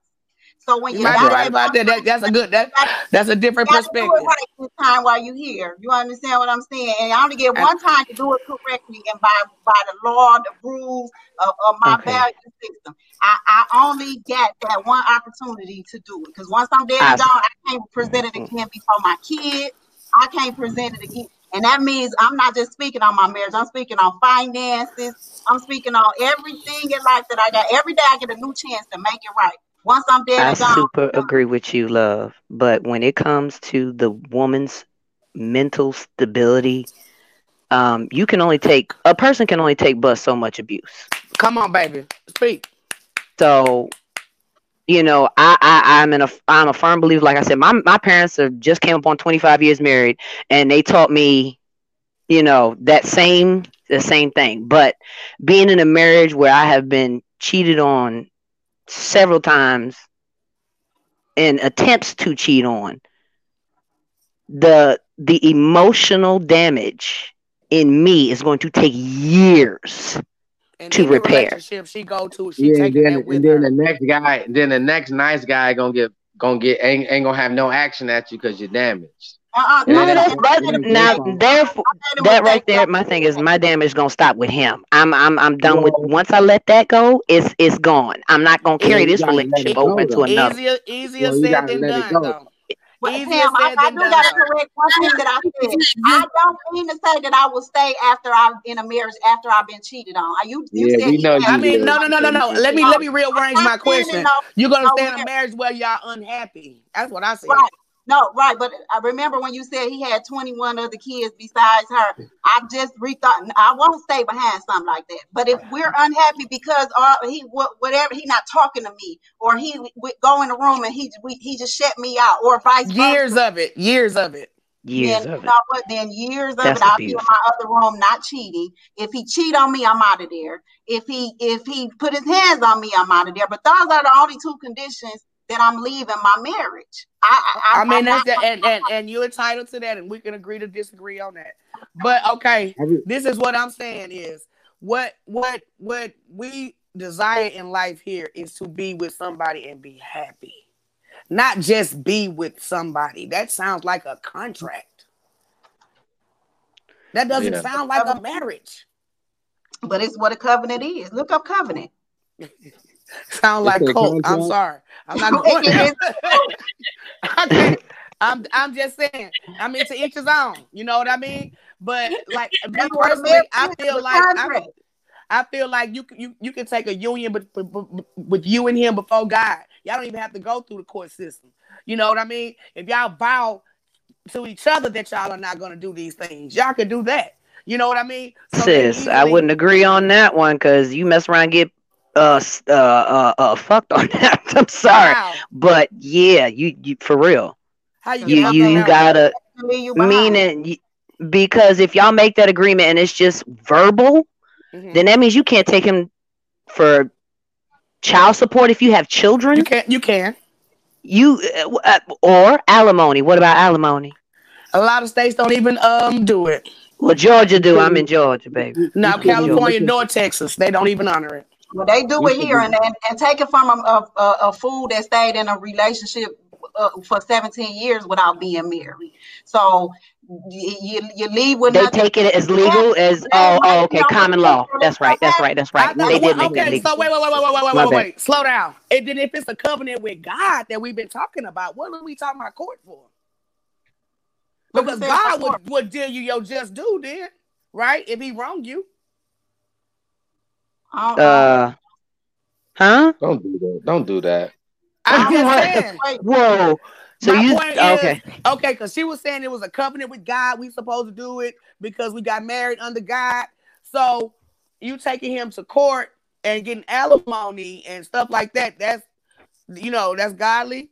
So when You be right about that. that. That's a good that that's a different You gotta do perspective. it right this time while you're here. You understand what I'm saying? And I only get one time to do it correctly and by by the law, the rules of, of my Okay. value system. I, I only get that one opportunity to do it. Because once I'm dead I and gone, I can't present it mm-hmm. again before my kids. I can't present it again. And that means I'm not just speaking on my marriage, I'm speaking on finances, I'm speaking on everything in life that I got. Every day I get a new chance to make it right. Once I'm dead I gone, super agree with you, love. But when it comes to the woman's mental stability, um, you can only take a person can only take but so much abuse. Come on, baby. Speak. So, you know, I, I I'm in a I'm a firm believer. Like I said, my my parents have just came up on 25 years married, and they taught me, you know, that same the same thing. But being in a marriage where I have been cheated on several times and attempts to cheat on, the the emotional damage in me is going to take years And to repair. she go to, she Yeah, and then that with and then her. the next guy, then the next nice guy gonna get gonna get ain't, ain't gonna have no action at you because you're damaged. Uh-uh, Yeah, No, that's that's that now therefore I that right there. My thing is my damage gonna stop with him. I'm I'm I'm done with once I let that go. It's it's gone. I'm not gonna carry this relationship over go into though. another. Easier, easier Well, said than done, go. though. Well, Easier Pam, I, I do got to correct one thing that I said. I don't mean to say that I will stay after I'm in a marriage after I've been cheated on. I- You you Yeah, said we know had I mean, will. no, no, no, no, no. Let me let me rearrange my not saying in question. You're gonna stay in a marriage. marriage where y'all unhappy. That's what I said. Right. No, right. But I remember when you said he had 21 other kids besides her. I just rethought. I won't stay behind something like that. But if we're unhappy because uh, he wha- whatever he not talking to me, or he we go in the room and he we, he just shut me out, or vice versa. Years of it. Years of it. Years then of you it. what? Then years of That's it, I'll be in my other room not cheating. If he cheat on me, I'm out of there. If he if he put his hands on me, I'm out of there. But those are the only two conditions that I'm leaving my marriage. I I, I I mean, I'm that's not the, and, and and you're entitled to that, and we can agree to disagree on that. But okay, this is what I'm saying is what what what we desire in life here is to be with somebody and be happy, not just be with somebody. That sounds like a contract. That doesn't Yeah. sound like a marriage. but it's what a covenant is. Look up covenant. Sound It's like a coke. I'm sorry. I'm not going It I can't. I'm I'm just saying. I mean, to each his own. You know what I mean? But like me That's personally, I feel like I. I feel like you can you you can take a union, but, but, but with you and him before God, y'all don't even have to go through the court system. You know what I mean? If y'all vow to each other that y'all are not going to do these things, y'all can do that. You know what I mean? So they Sis, I wouldn't agree on that one because you mess around and get uh uh uh, uh fucked on that. I'm sorry, How? but yeah, you you for real. How you You you you fucked on that? gotta you meaning y- because if y'all make that agreement and it's just verbal, Mhm. then that means you can't take him for child support if you have children. You can't. you can. You uh, uh, or alimony. What about alimony? A lot of states don't even um do it. Well, Georgia do. I'm in Georgia, baby. Now California you nor Texas, they don't even honor it. Well, they do You it here and, and, and take it from a, a, a, a fool that stayed in a relationship uh, for 17 years without being married. So you, you, you leave with They nothing. take it as legal as oh, oh okay common law. That's right. That's right. That's right. They did well, make that okay, legal. so wait, wait, wait, wait, wait, wait, My wait, wait. Slow down. And then if it's a covenant with God that we've been talking about, what are we talking about court for? Because God would, would deal you your just due then, right? If he wronged you. Uh, Uh, huh? Don't do that. Don't do that. I'm just saying. wait, Whoa. So My you point okay? is, okay, because she was saying it was a covenant with God. We supposed to do it because we got married under God. So you taking him to court and getting alimony and stuff like that. That's you know that's godly.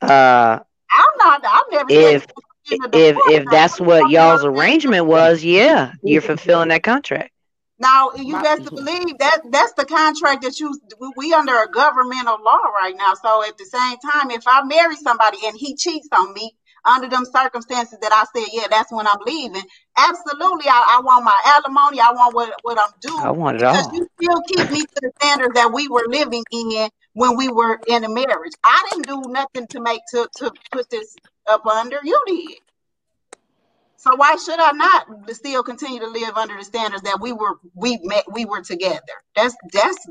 Uh, I'm not. I've never if said in a if if that's what y'all's arrangement was, yeah, you're fulfilling that contract. Now you My- best to believe that that's the contract that you we- under a governmental law right now. So at the same time, if I marry somebody and he cheats on me under them circumstances that I said, yeah, that's when I'm leaving. Absolutely, I, I want my alimony. I want what what I'm due. I want it all. you still keep me to the standards that we were living in when we were in a marriage. I didn't do nothing to make to to put this up under. You did. So why should I not still continue to live under the standards that we were we met we were together? That's that's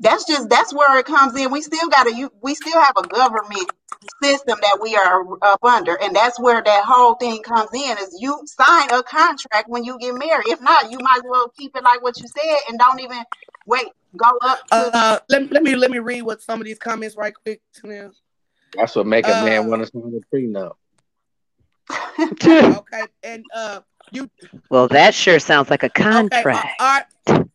that's just that's where it comes in. We still got to we still have a government system that we are up under, and that's where that whole thing comes in. Is you sign a contract when you get married. If not, you might as well keep it like what you said and don't even wait. Go up to Uh, let, let me let me read what some of these comments right quick. Tanel. That's what make a man Uh, want to sign a prenup. Okay, and uh, you well, that sure sounds like a okay? contract. Uh, Art,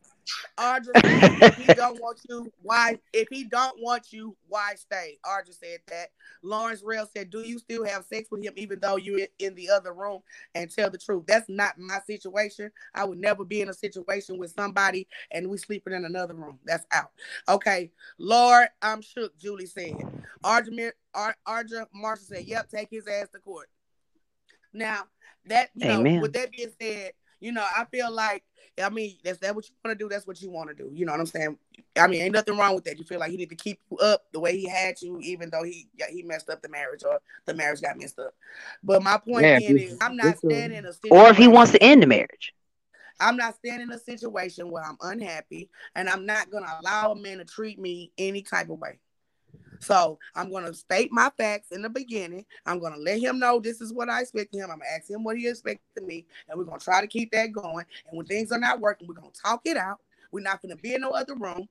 Audra, if he don't want you, why? If he don't want you, why stay? Audra said that. Lawrence Rail said, "Do you still have sex with him even though you're in the other room?" And tell the truth. That's not my situation. I would never be in a situation with somebody and we sleeping in another room. That's out. Okay, Lord, I'm shook. Julie said. Audra, Ar- Audra Marshall said, "Yep, take his ass to court." Now that you know, with that being said, you know, I feel like I mean, that's that what you want to do. That's what you want to do. You know what I'm saying? I mean, ain't nothing wrong with that. You feel like he need to keep you up the way he had you, even though he yeah, he messed up the marriage or the marriage got messed up. But my point Yeah, being is, I'm not standing in a Or if he wants to end the marriage. I'm not standing in a situation where I'm unhappy, and I'm not gonna allow a man to treat me any type of way. So I'm gonna state my facts in the beginning. I'm gonna let him know this is what I expect him. I'm gonna ask him what he expects of me, and we're gonna try to keep that going. And when things are not working, we're gonna talk it out. We're not gonna be in no other room,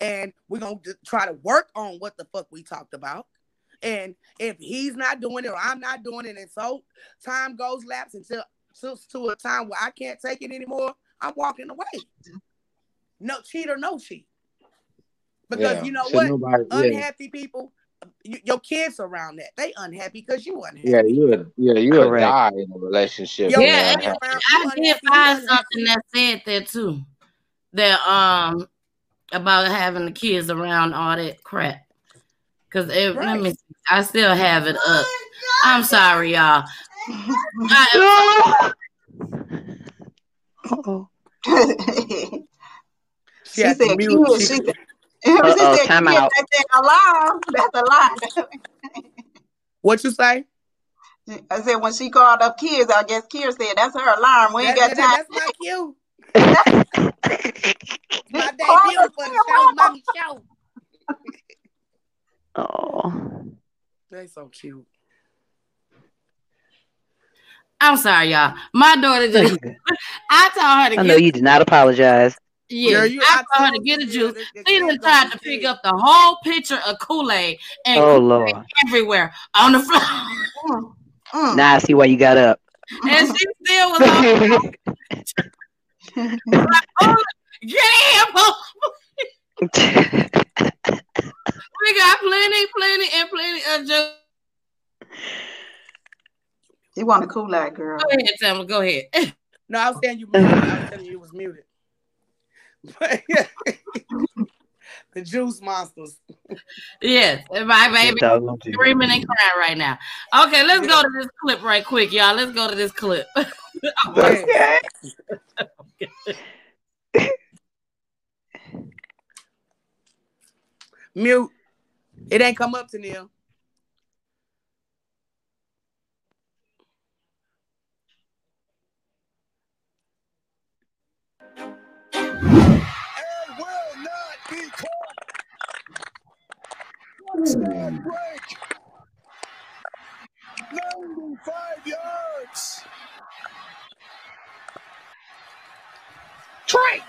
and we're gonna try to work on what the fuck we talked about. And if he's not doing it or I'm not doing it, and so time goes lapse until to, to a time where I can't take it anymore, I'm walking away. No cheat or no cheat. Because Yeah, you know should what? nobody- yeah. Unhappy people, you, your kids around that. They unhappy because you unhappy. Yeah, you would. Yeah, you would Correct. die in a relationship. Yo, Yeah, man, I did find something that said that too. That um about having the kids around all that crap. Cause it, let me I still have it up. I'm sorry, y'all. I, Uh-oh. she She said, to mute. She- she said, Uh-oh, time kids, out. That's an alarm. That's a lie. What you say? I said when she called up kids, I guess Kier said that's her alarm. We ain't That- got that- time. that's not cute. My Call debut her for the Kier, show, mommy show. Oh. They so cute. I'm sorry, y'all. My daughter just I told her to I know you did not apologize. Yeah, Girl, you- I I told her to get a juice. the- the She kids done tried to pick up the whole pitcher of Kool-Aid and Oh Lord. everywhere on the floor. Mm, mm. Now I see why you got up. and she still was on oh, get him. We got plenty, plenty, and plenty of juice. You want a Kool-Aid girl? Go ahead, Tamara. Go ahead. No, I was saying you muted. I was telling you it was muted. The juice monsters. yes, my baby screaming and crying right now. Okay, let's go to this clip right quick, y'all. Let's go to this clip. Go ahead. Mute. It ain't come up to Neil. Be caught. Touchdown break. 95 yards. Trey.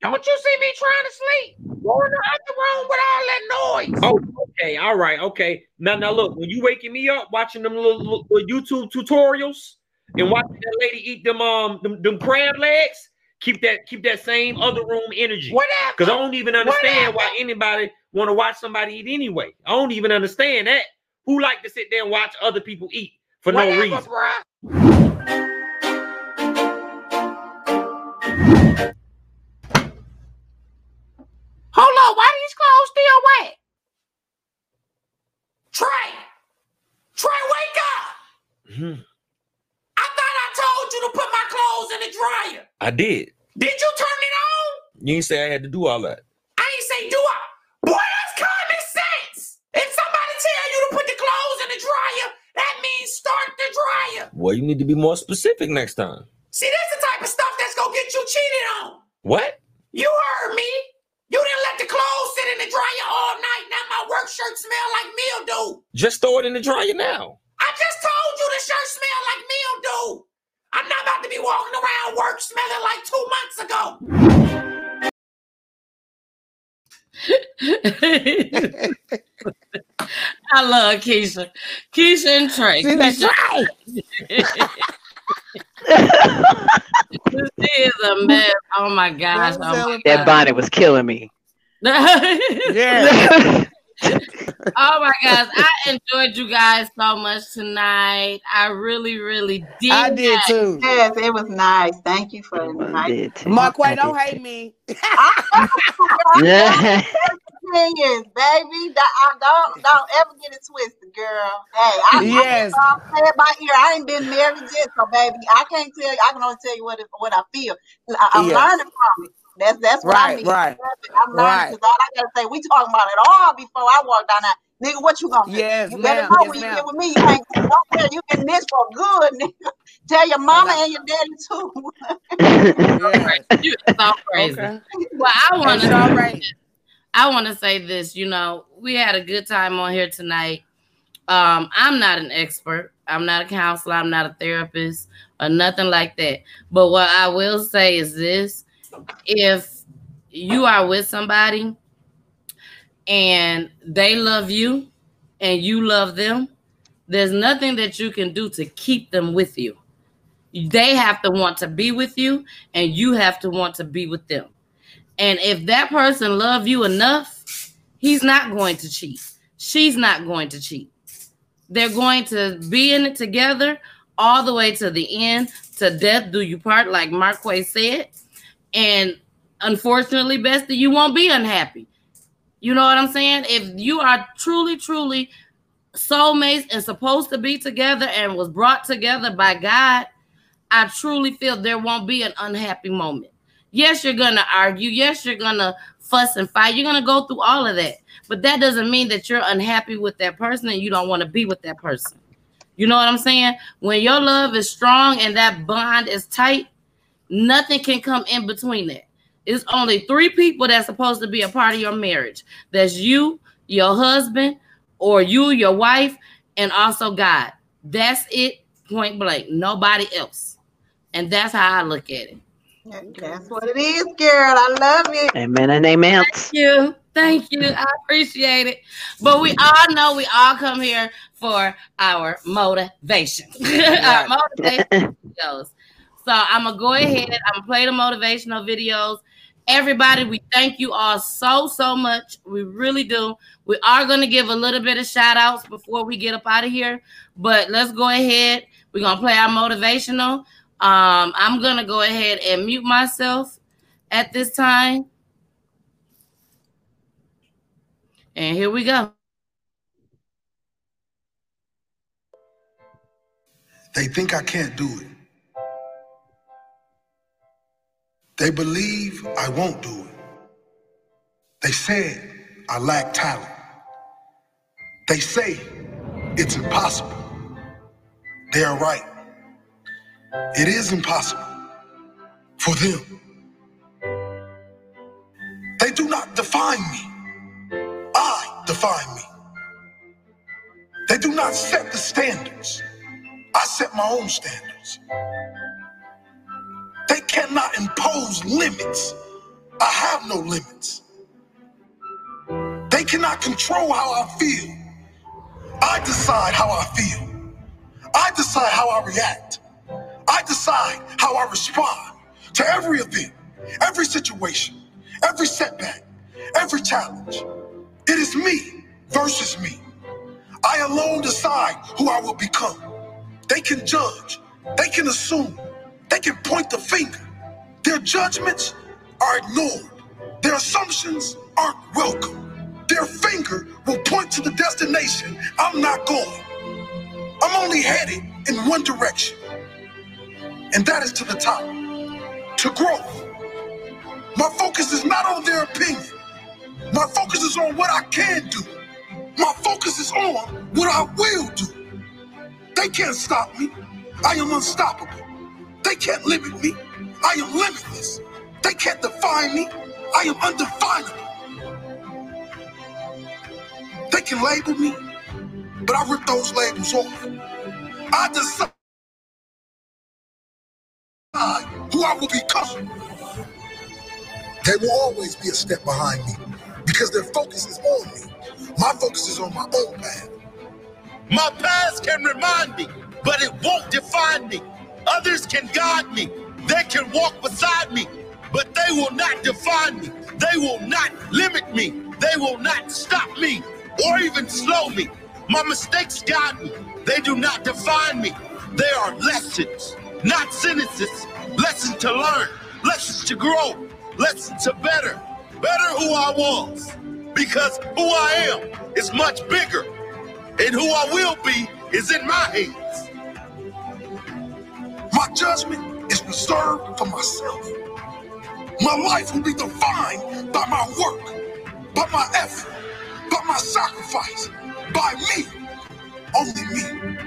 Don't you see me trying to sleep? Go in the other room with all that noise. Oh, okay, all right, okay. Now, now, look, when you waking me up watching them little, little, little YouTube tutorials and watching that lady eat them um them, them crab legs, keep that keep that same other room energy. Whatever. Because I don't even understand Whatever. why anybody want to watch somebody eat anyway. I don't even understand that. Who like to sit there and watch other people eat for Whatever, no reason? bruh. Hold on, why these clothes still wet? Trey! Trey, wake up! Mhm. I thought I told you to put clothes in the dryer. I did. Did you turn it on? You ain't say I had to do all that. I ain't say do I. Boy, that's common sense. If somebody tell you to put the clothes in the dryer, that means start the dryer. Well, you need to be more specific next time. See, that's the type of stuff that's gonna get you cheated on. What? You heard me. You didn't let the clothes sit in the dryer all night. Now my work shirt smell like mildew. Just throw it in the dryer now. I just told you the shirt smell like mildew. I'm not about to be walking around work smelling like two months ago. I love Keisha. Keisha and Trey. She's like, Keisha- she is a mess. Oh my gosh. Oh my That gosh. bonnet was killing me. Yeah. Oh my gosh. I enjoyed you guys so much tonight. I really, really did. I did too. Yes, it was nice. Thank you for inviting. Did too. Marquay, I don't hate too. me. Yeah. opinions, baby. Don't, I don't don't ever get it twisted, girl. Hey, I, Yes. I, I play it by ear. I ain't been married yet, so baby, I can't tell you. I can only tell you what it, what I feel. I, I'm Yeah. learning from it. That's that's what I Right, mean. right, I'm learning right. all I gotta say, we talking about it all before I walk down there. Nigga, what you gonna do? Yes, you better know Yes, when you get with me, you ain't don't care. You in this for good, nigga. Tell your mama and your daddy too. Yes. You are so crazy. Okay. Well, I wanna right. I want to say this. You know, we had a good time on here tonight. Um, I'm not an expert. I'm not a counselor. I'm not a therapist or nothing like that. But what I will say is this: if you are with somebody and they love you and you love them, there's nothing that you can do to keep them with you. They have to want to be with you, and you have to want to be with them. And if that person love you enough, he's not going to cheat. She's not going to cheat. They're going to be in it together all the way to the end, to death do you part, like Marquay said. And unfortunately, Bestie, you won't be unhappy. You know what I'm saying? If you are truly, truly soulmates and supposed to be together and was brought together by God, I truly feel there won't be an unhappy moment. Yes, you're gonna argue. Yes, you're gonna fuss and fight. You're gonna go through all of that. But that doesn't mean that you're unhappy with that person and you don't want to be with that person. You know what I'm saying? When your love is strong and that bond is tight, nothing can come in between that. It's only three people that's supposed to be a part of your marriage. That's you, your husband, or you, your wife, and also God. That's it, point blank. Nobody else. And that's how I look at it. That's what it is, girl. I love it. Amen and amen. Thank you. Thank you. I appreciate it. But we all know we all come here for our motivation. our motivation videos. So I'm gonna go ahead. I'm gonna play the motivational videos. Everybody, we thank you all so so much. We really do. We are gonna give a little bit of shout outs before we get up out of here. But let's go ahead. We're gonna play our motivational. Um, I'm gonna go ahead and mute myself at this time. And here we go. They think I can't do it. They believe I won't do it. They said I lack talent. They say it's impossible. They are right. It is impossible for them. They do not define me. I define me. They do not set the standards. I set my own standards. They cannot impose limits. I have no limits. They cannot control how I feel. I decide how I feel. I decide how I react. I decide how I respond to every event, every situation, every setback, every challenge. It is me versus me. I alone decide who I will become. They can judge, they can assume, they can point the finger. Their judgments are ignored. Their assumptions aren't welcome. Their finger will point to the destination I'm not going. I'm only headed in one direction, and that is to the top, to growth. My focus is not on their opinion. My focus is on what I can do. My focus is on what I will do. They can't stop me. I am unstoppable. They can't limit me. I am limitless. They can't define me. I am undefinable. They can label me, but I rip those labels off. I decide who I will become. They will always be a step behind me because their focus is on me. My focus is on my own path. My past can remind me, but it won't define me. Others can guide me, they can walk beside me, but they will not define me. They will not limit me. They will not stop me or even slow me. My mistakes guide me. They do not define me. They are lessons, not sentences. Lessons to learn, lessons to grow, lessons to better, better who I was. Because who I am is much bigger, and who I will be is in my hands. My judgment is reserved for myself. My life will be defined by my work, by my effort, by my sacrifice, by me, only me.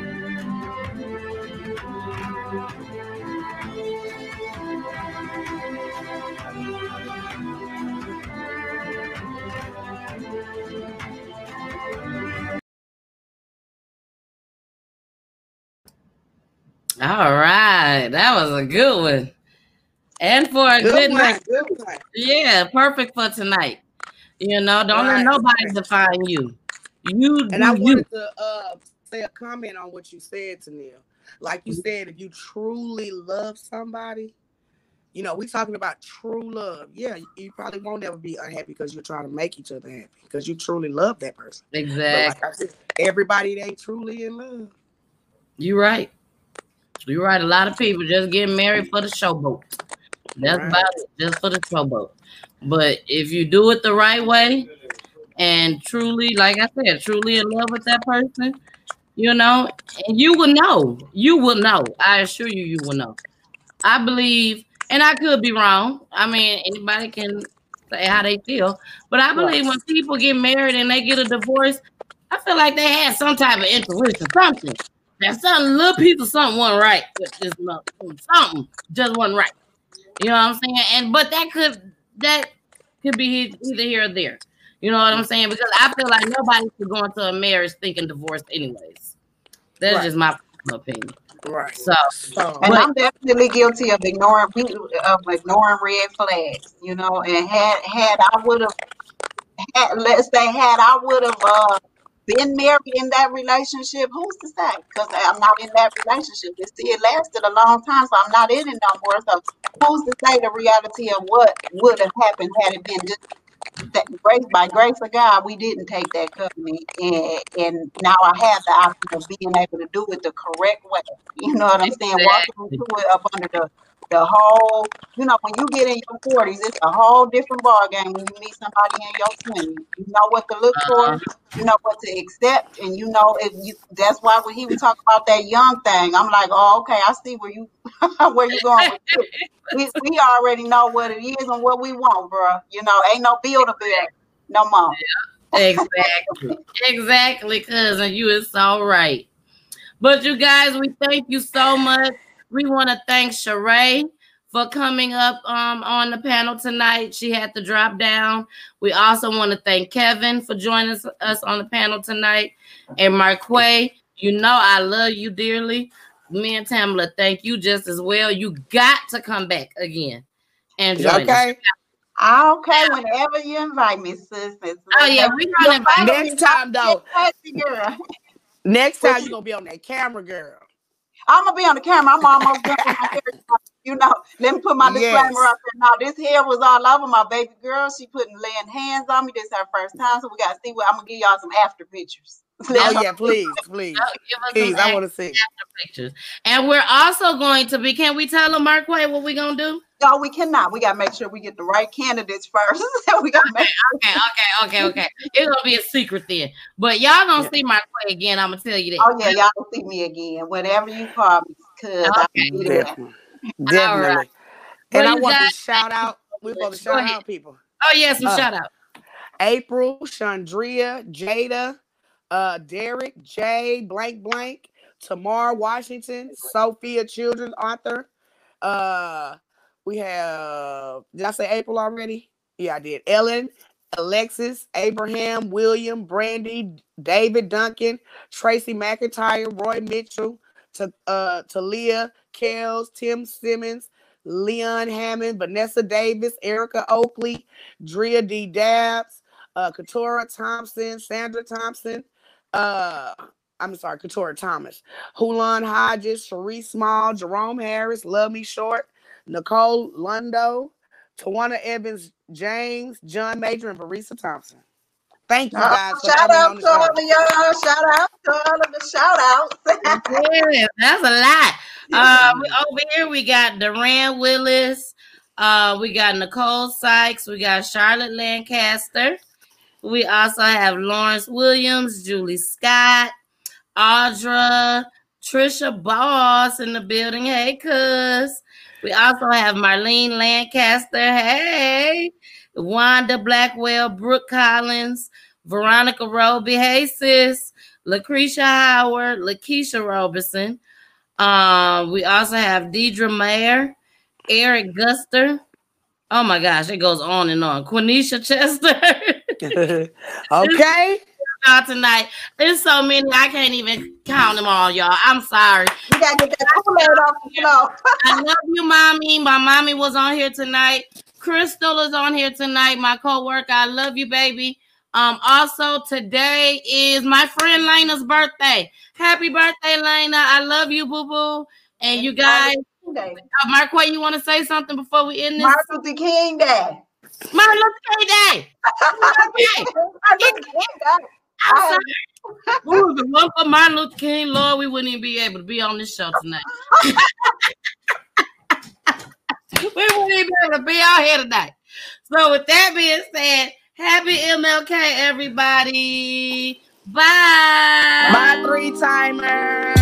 All right, that was a good one. And for a Good good, one, night. good. Yeah, perfect for tonight. You know, don't Right. let nobody define you. You And I you. wanted to uh, say a comment on what you said to Neil. Like you said, if you truly love somebody, you know, we talking about true love. Yeah, you- you probably won't ever be unhappy because you're trying to make each other happy because you truly love that person. Exactly. like said, everybody ain't truly in love. You're right. You're right. A lot of people just getting married for the showboat. That's Right. about it, just for the showboat. But if you do it the right way and truly, like I said, truly in love with that person, you know, and you will know. You will know. I assure you, you will know. I believe, and I could be wrong. I mean, anybody can say how they feel, but I believe when people get married and they get a divorce, I feel like they had some type of intuition, something. That something, little piece of something wasn't right with this little something just wasn't right. You know what I'm saying? And but that could that could be either here or there. You know what I'm saying? Because I feel like nobody should go into a marriage thinking divorce, anyways. That's Right. just my opinion. Right. So, So And but I'm definitely guilty of ignoring people of ignoring red flags, you know. And had had I would have had let's say had I would have uh been married in that relationship, who's to say? Because I'm not in that relationship. You see, it lasted a long time, so I'm not in it no more. So who's to say the reality of what would have happened had it been just that grace by grace of God, we didn't take that covenant, and and now I have the option of being able to do it the correct way. You know what I'm saying? Walking into it up under the the whole, you know, when you get in your forties, it's a whole different ball game when you meet somebody in your twenties. You know what to look for, uh-huh. you know what to accept, and you know if you. That's why when he was talking about that young thing, I'm like, oh, okay, I see where you where you going. We we already know what it is and what we want, bro. You know, ain't no build a bill no more. exactly, exactly, cousin. You is so right. But you guys, we thank you so much. We want to thank Sheree for coming up um, on the panel tonight. She had to drop down. We also want to thank Kevin for joining us, us on the panel tonight. And Marquay, you know I love you dearly. Me and Tamla, thank you just as well. You got to come back again and join us. okay. Okay, whenever you invite me, sis. Oh yeah, we gonna invite Next time though, next time you're gonna be on that camera, girl. I'm gonna be on the camera. I'm almost done with my hair. You know, let me put my disclaimer Yes. up there. Now, this hair was all over my baby girl. She putting laying hands on me. This her first time, so we gotta see what I'm gonna give y'all some after pictures. Oh yeah, please, please, Give please. I want to see. pictures. And we're also going to be, can we tell them, Marquay, what we're gonna do? No, we cannot. We gotta make sure we get the right candidates first. we gotta make Okay, okay, okay, okay. It's gonna be a secret then. But y'all gonna see my play again. I'm gonna tell you that. Oh yeah, y'all will see me again. Whatever you call me, cause I'll Okay. be there. Definitely. Definitely. right. And What I want got? to shout out. We're supposed to shout ahead. out people. Oh yeah, some Uh, shout out. April, Chandria, Jada, uh, Derek, Jay, blank blank, Tamar Washington, Sophia Children author. Uh, we have did I say April already? Yeah, I did. Ellen, Alexis, Abraham, William, Brandy, David Duncan, Tracy McIntyre, Roy Mitchell, to uh Talia, Kels, Tim Simmons, Leon Hammond, Vanessa Davis, Erica Oakley, Drea D. Dabbs, uh, Katora Thompson, Sandra Thompson, uh, I'm sorry, Katora Thomas, Hulan Hodges, Cherie Small, Jerome Harris, Love Me Short, Nicole Lundo, Tawana Evans James, John Major, and Barisa Thompson. Thank you guys for shout out to all of y'all. Shout out to all of the shout outs. Yeah, that's a lot. Uh, over here we got Duran Willis. Uh, we got Nicole Sykes. We got Charlotte Lancaster. We also have Lawrence Williams, Julie Scott, Audra, Trisha Boss in the building. Hey, cuz. We also have Marlene Lancaster. Hey. Wanda Blackwell, Brooke Collins, Veronica Roby. Hey, sis. Lucretia Howard, Lakeisha Robertson. Um, we also have Deidre Mayer, Eric Guster. Oh my gosh, it goes on and on. Quenisha Chester. okay. Y'all tonight. There's so many, I can't even count them all, y'all. I'm sorry. You gotta get that Kool-Aid off the floor. I love you, mommy. My mommy was on here tonight. Crystal is on here tonight, my co-worker. I love you, baby. Um, also today is my friend Lena's birthday. Happy birthday, Lena. I love you, boo-boo. And you guys, Day. uh, Marquay, you want to say something before we end this? Martin Luther King Day. Martin Luther King Day. Okay. Martin Luther King Day. I'm I- sorry. Ooh, if it for Martin Luther King, Lord, we wouldn't even be able to be on this show tonight. we wouldn't even be able to be out here tonight. So, with that being said, happy MLK, everybody. Bye. Bye, three timer.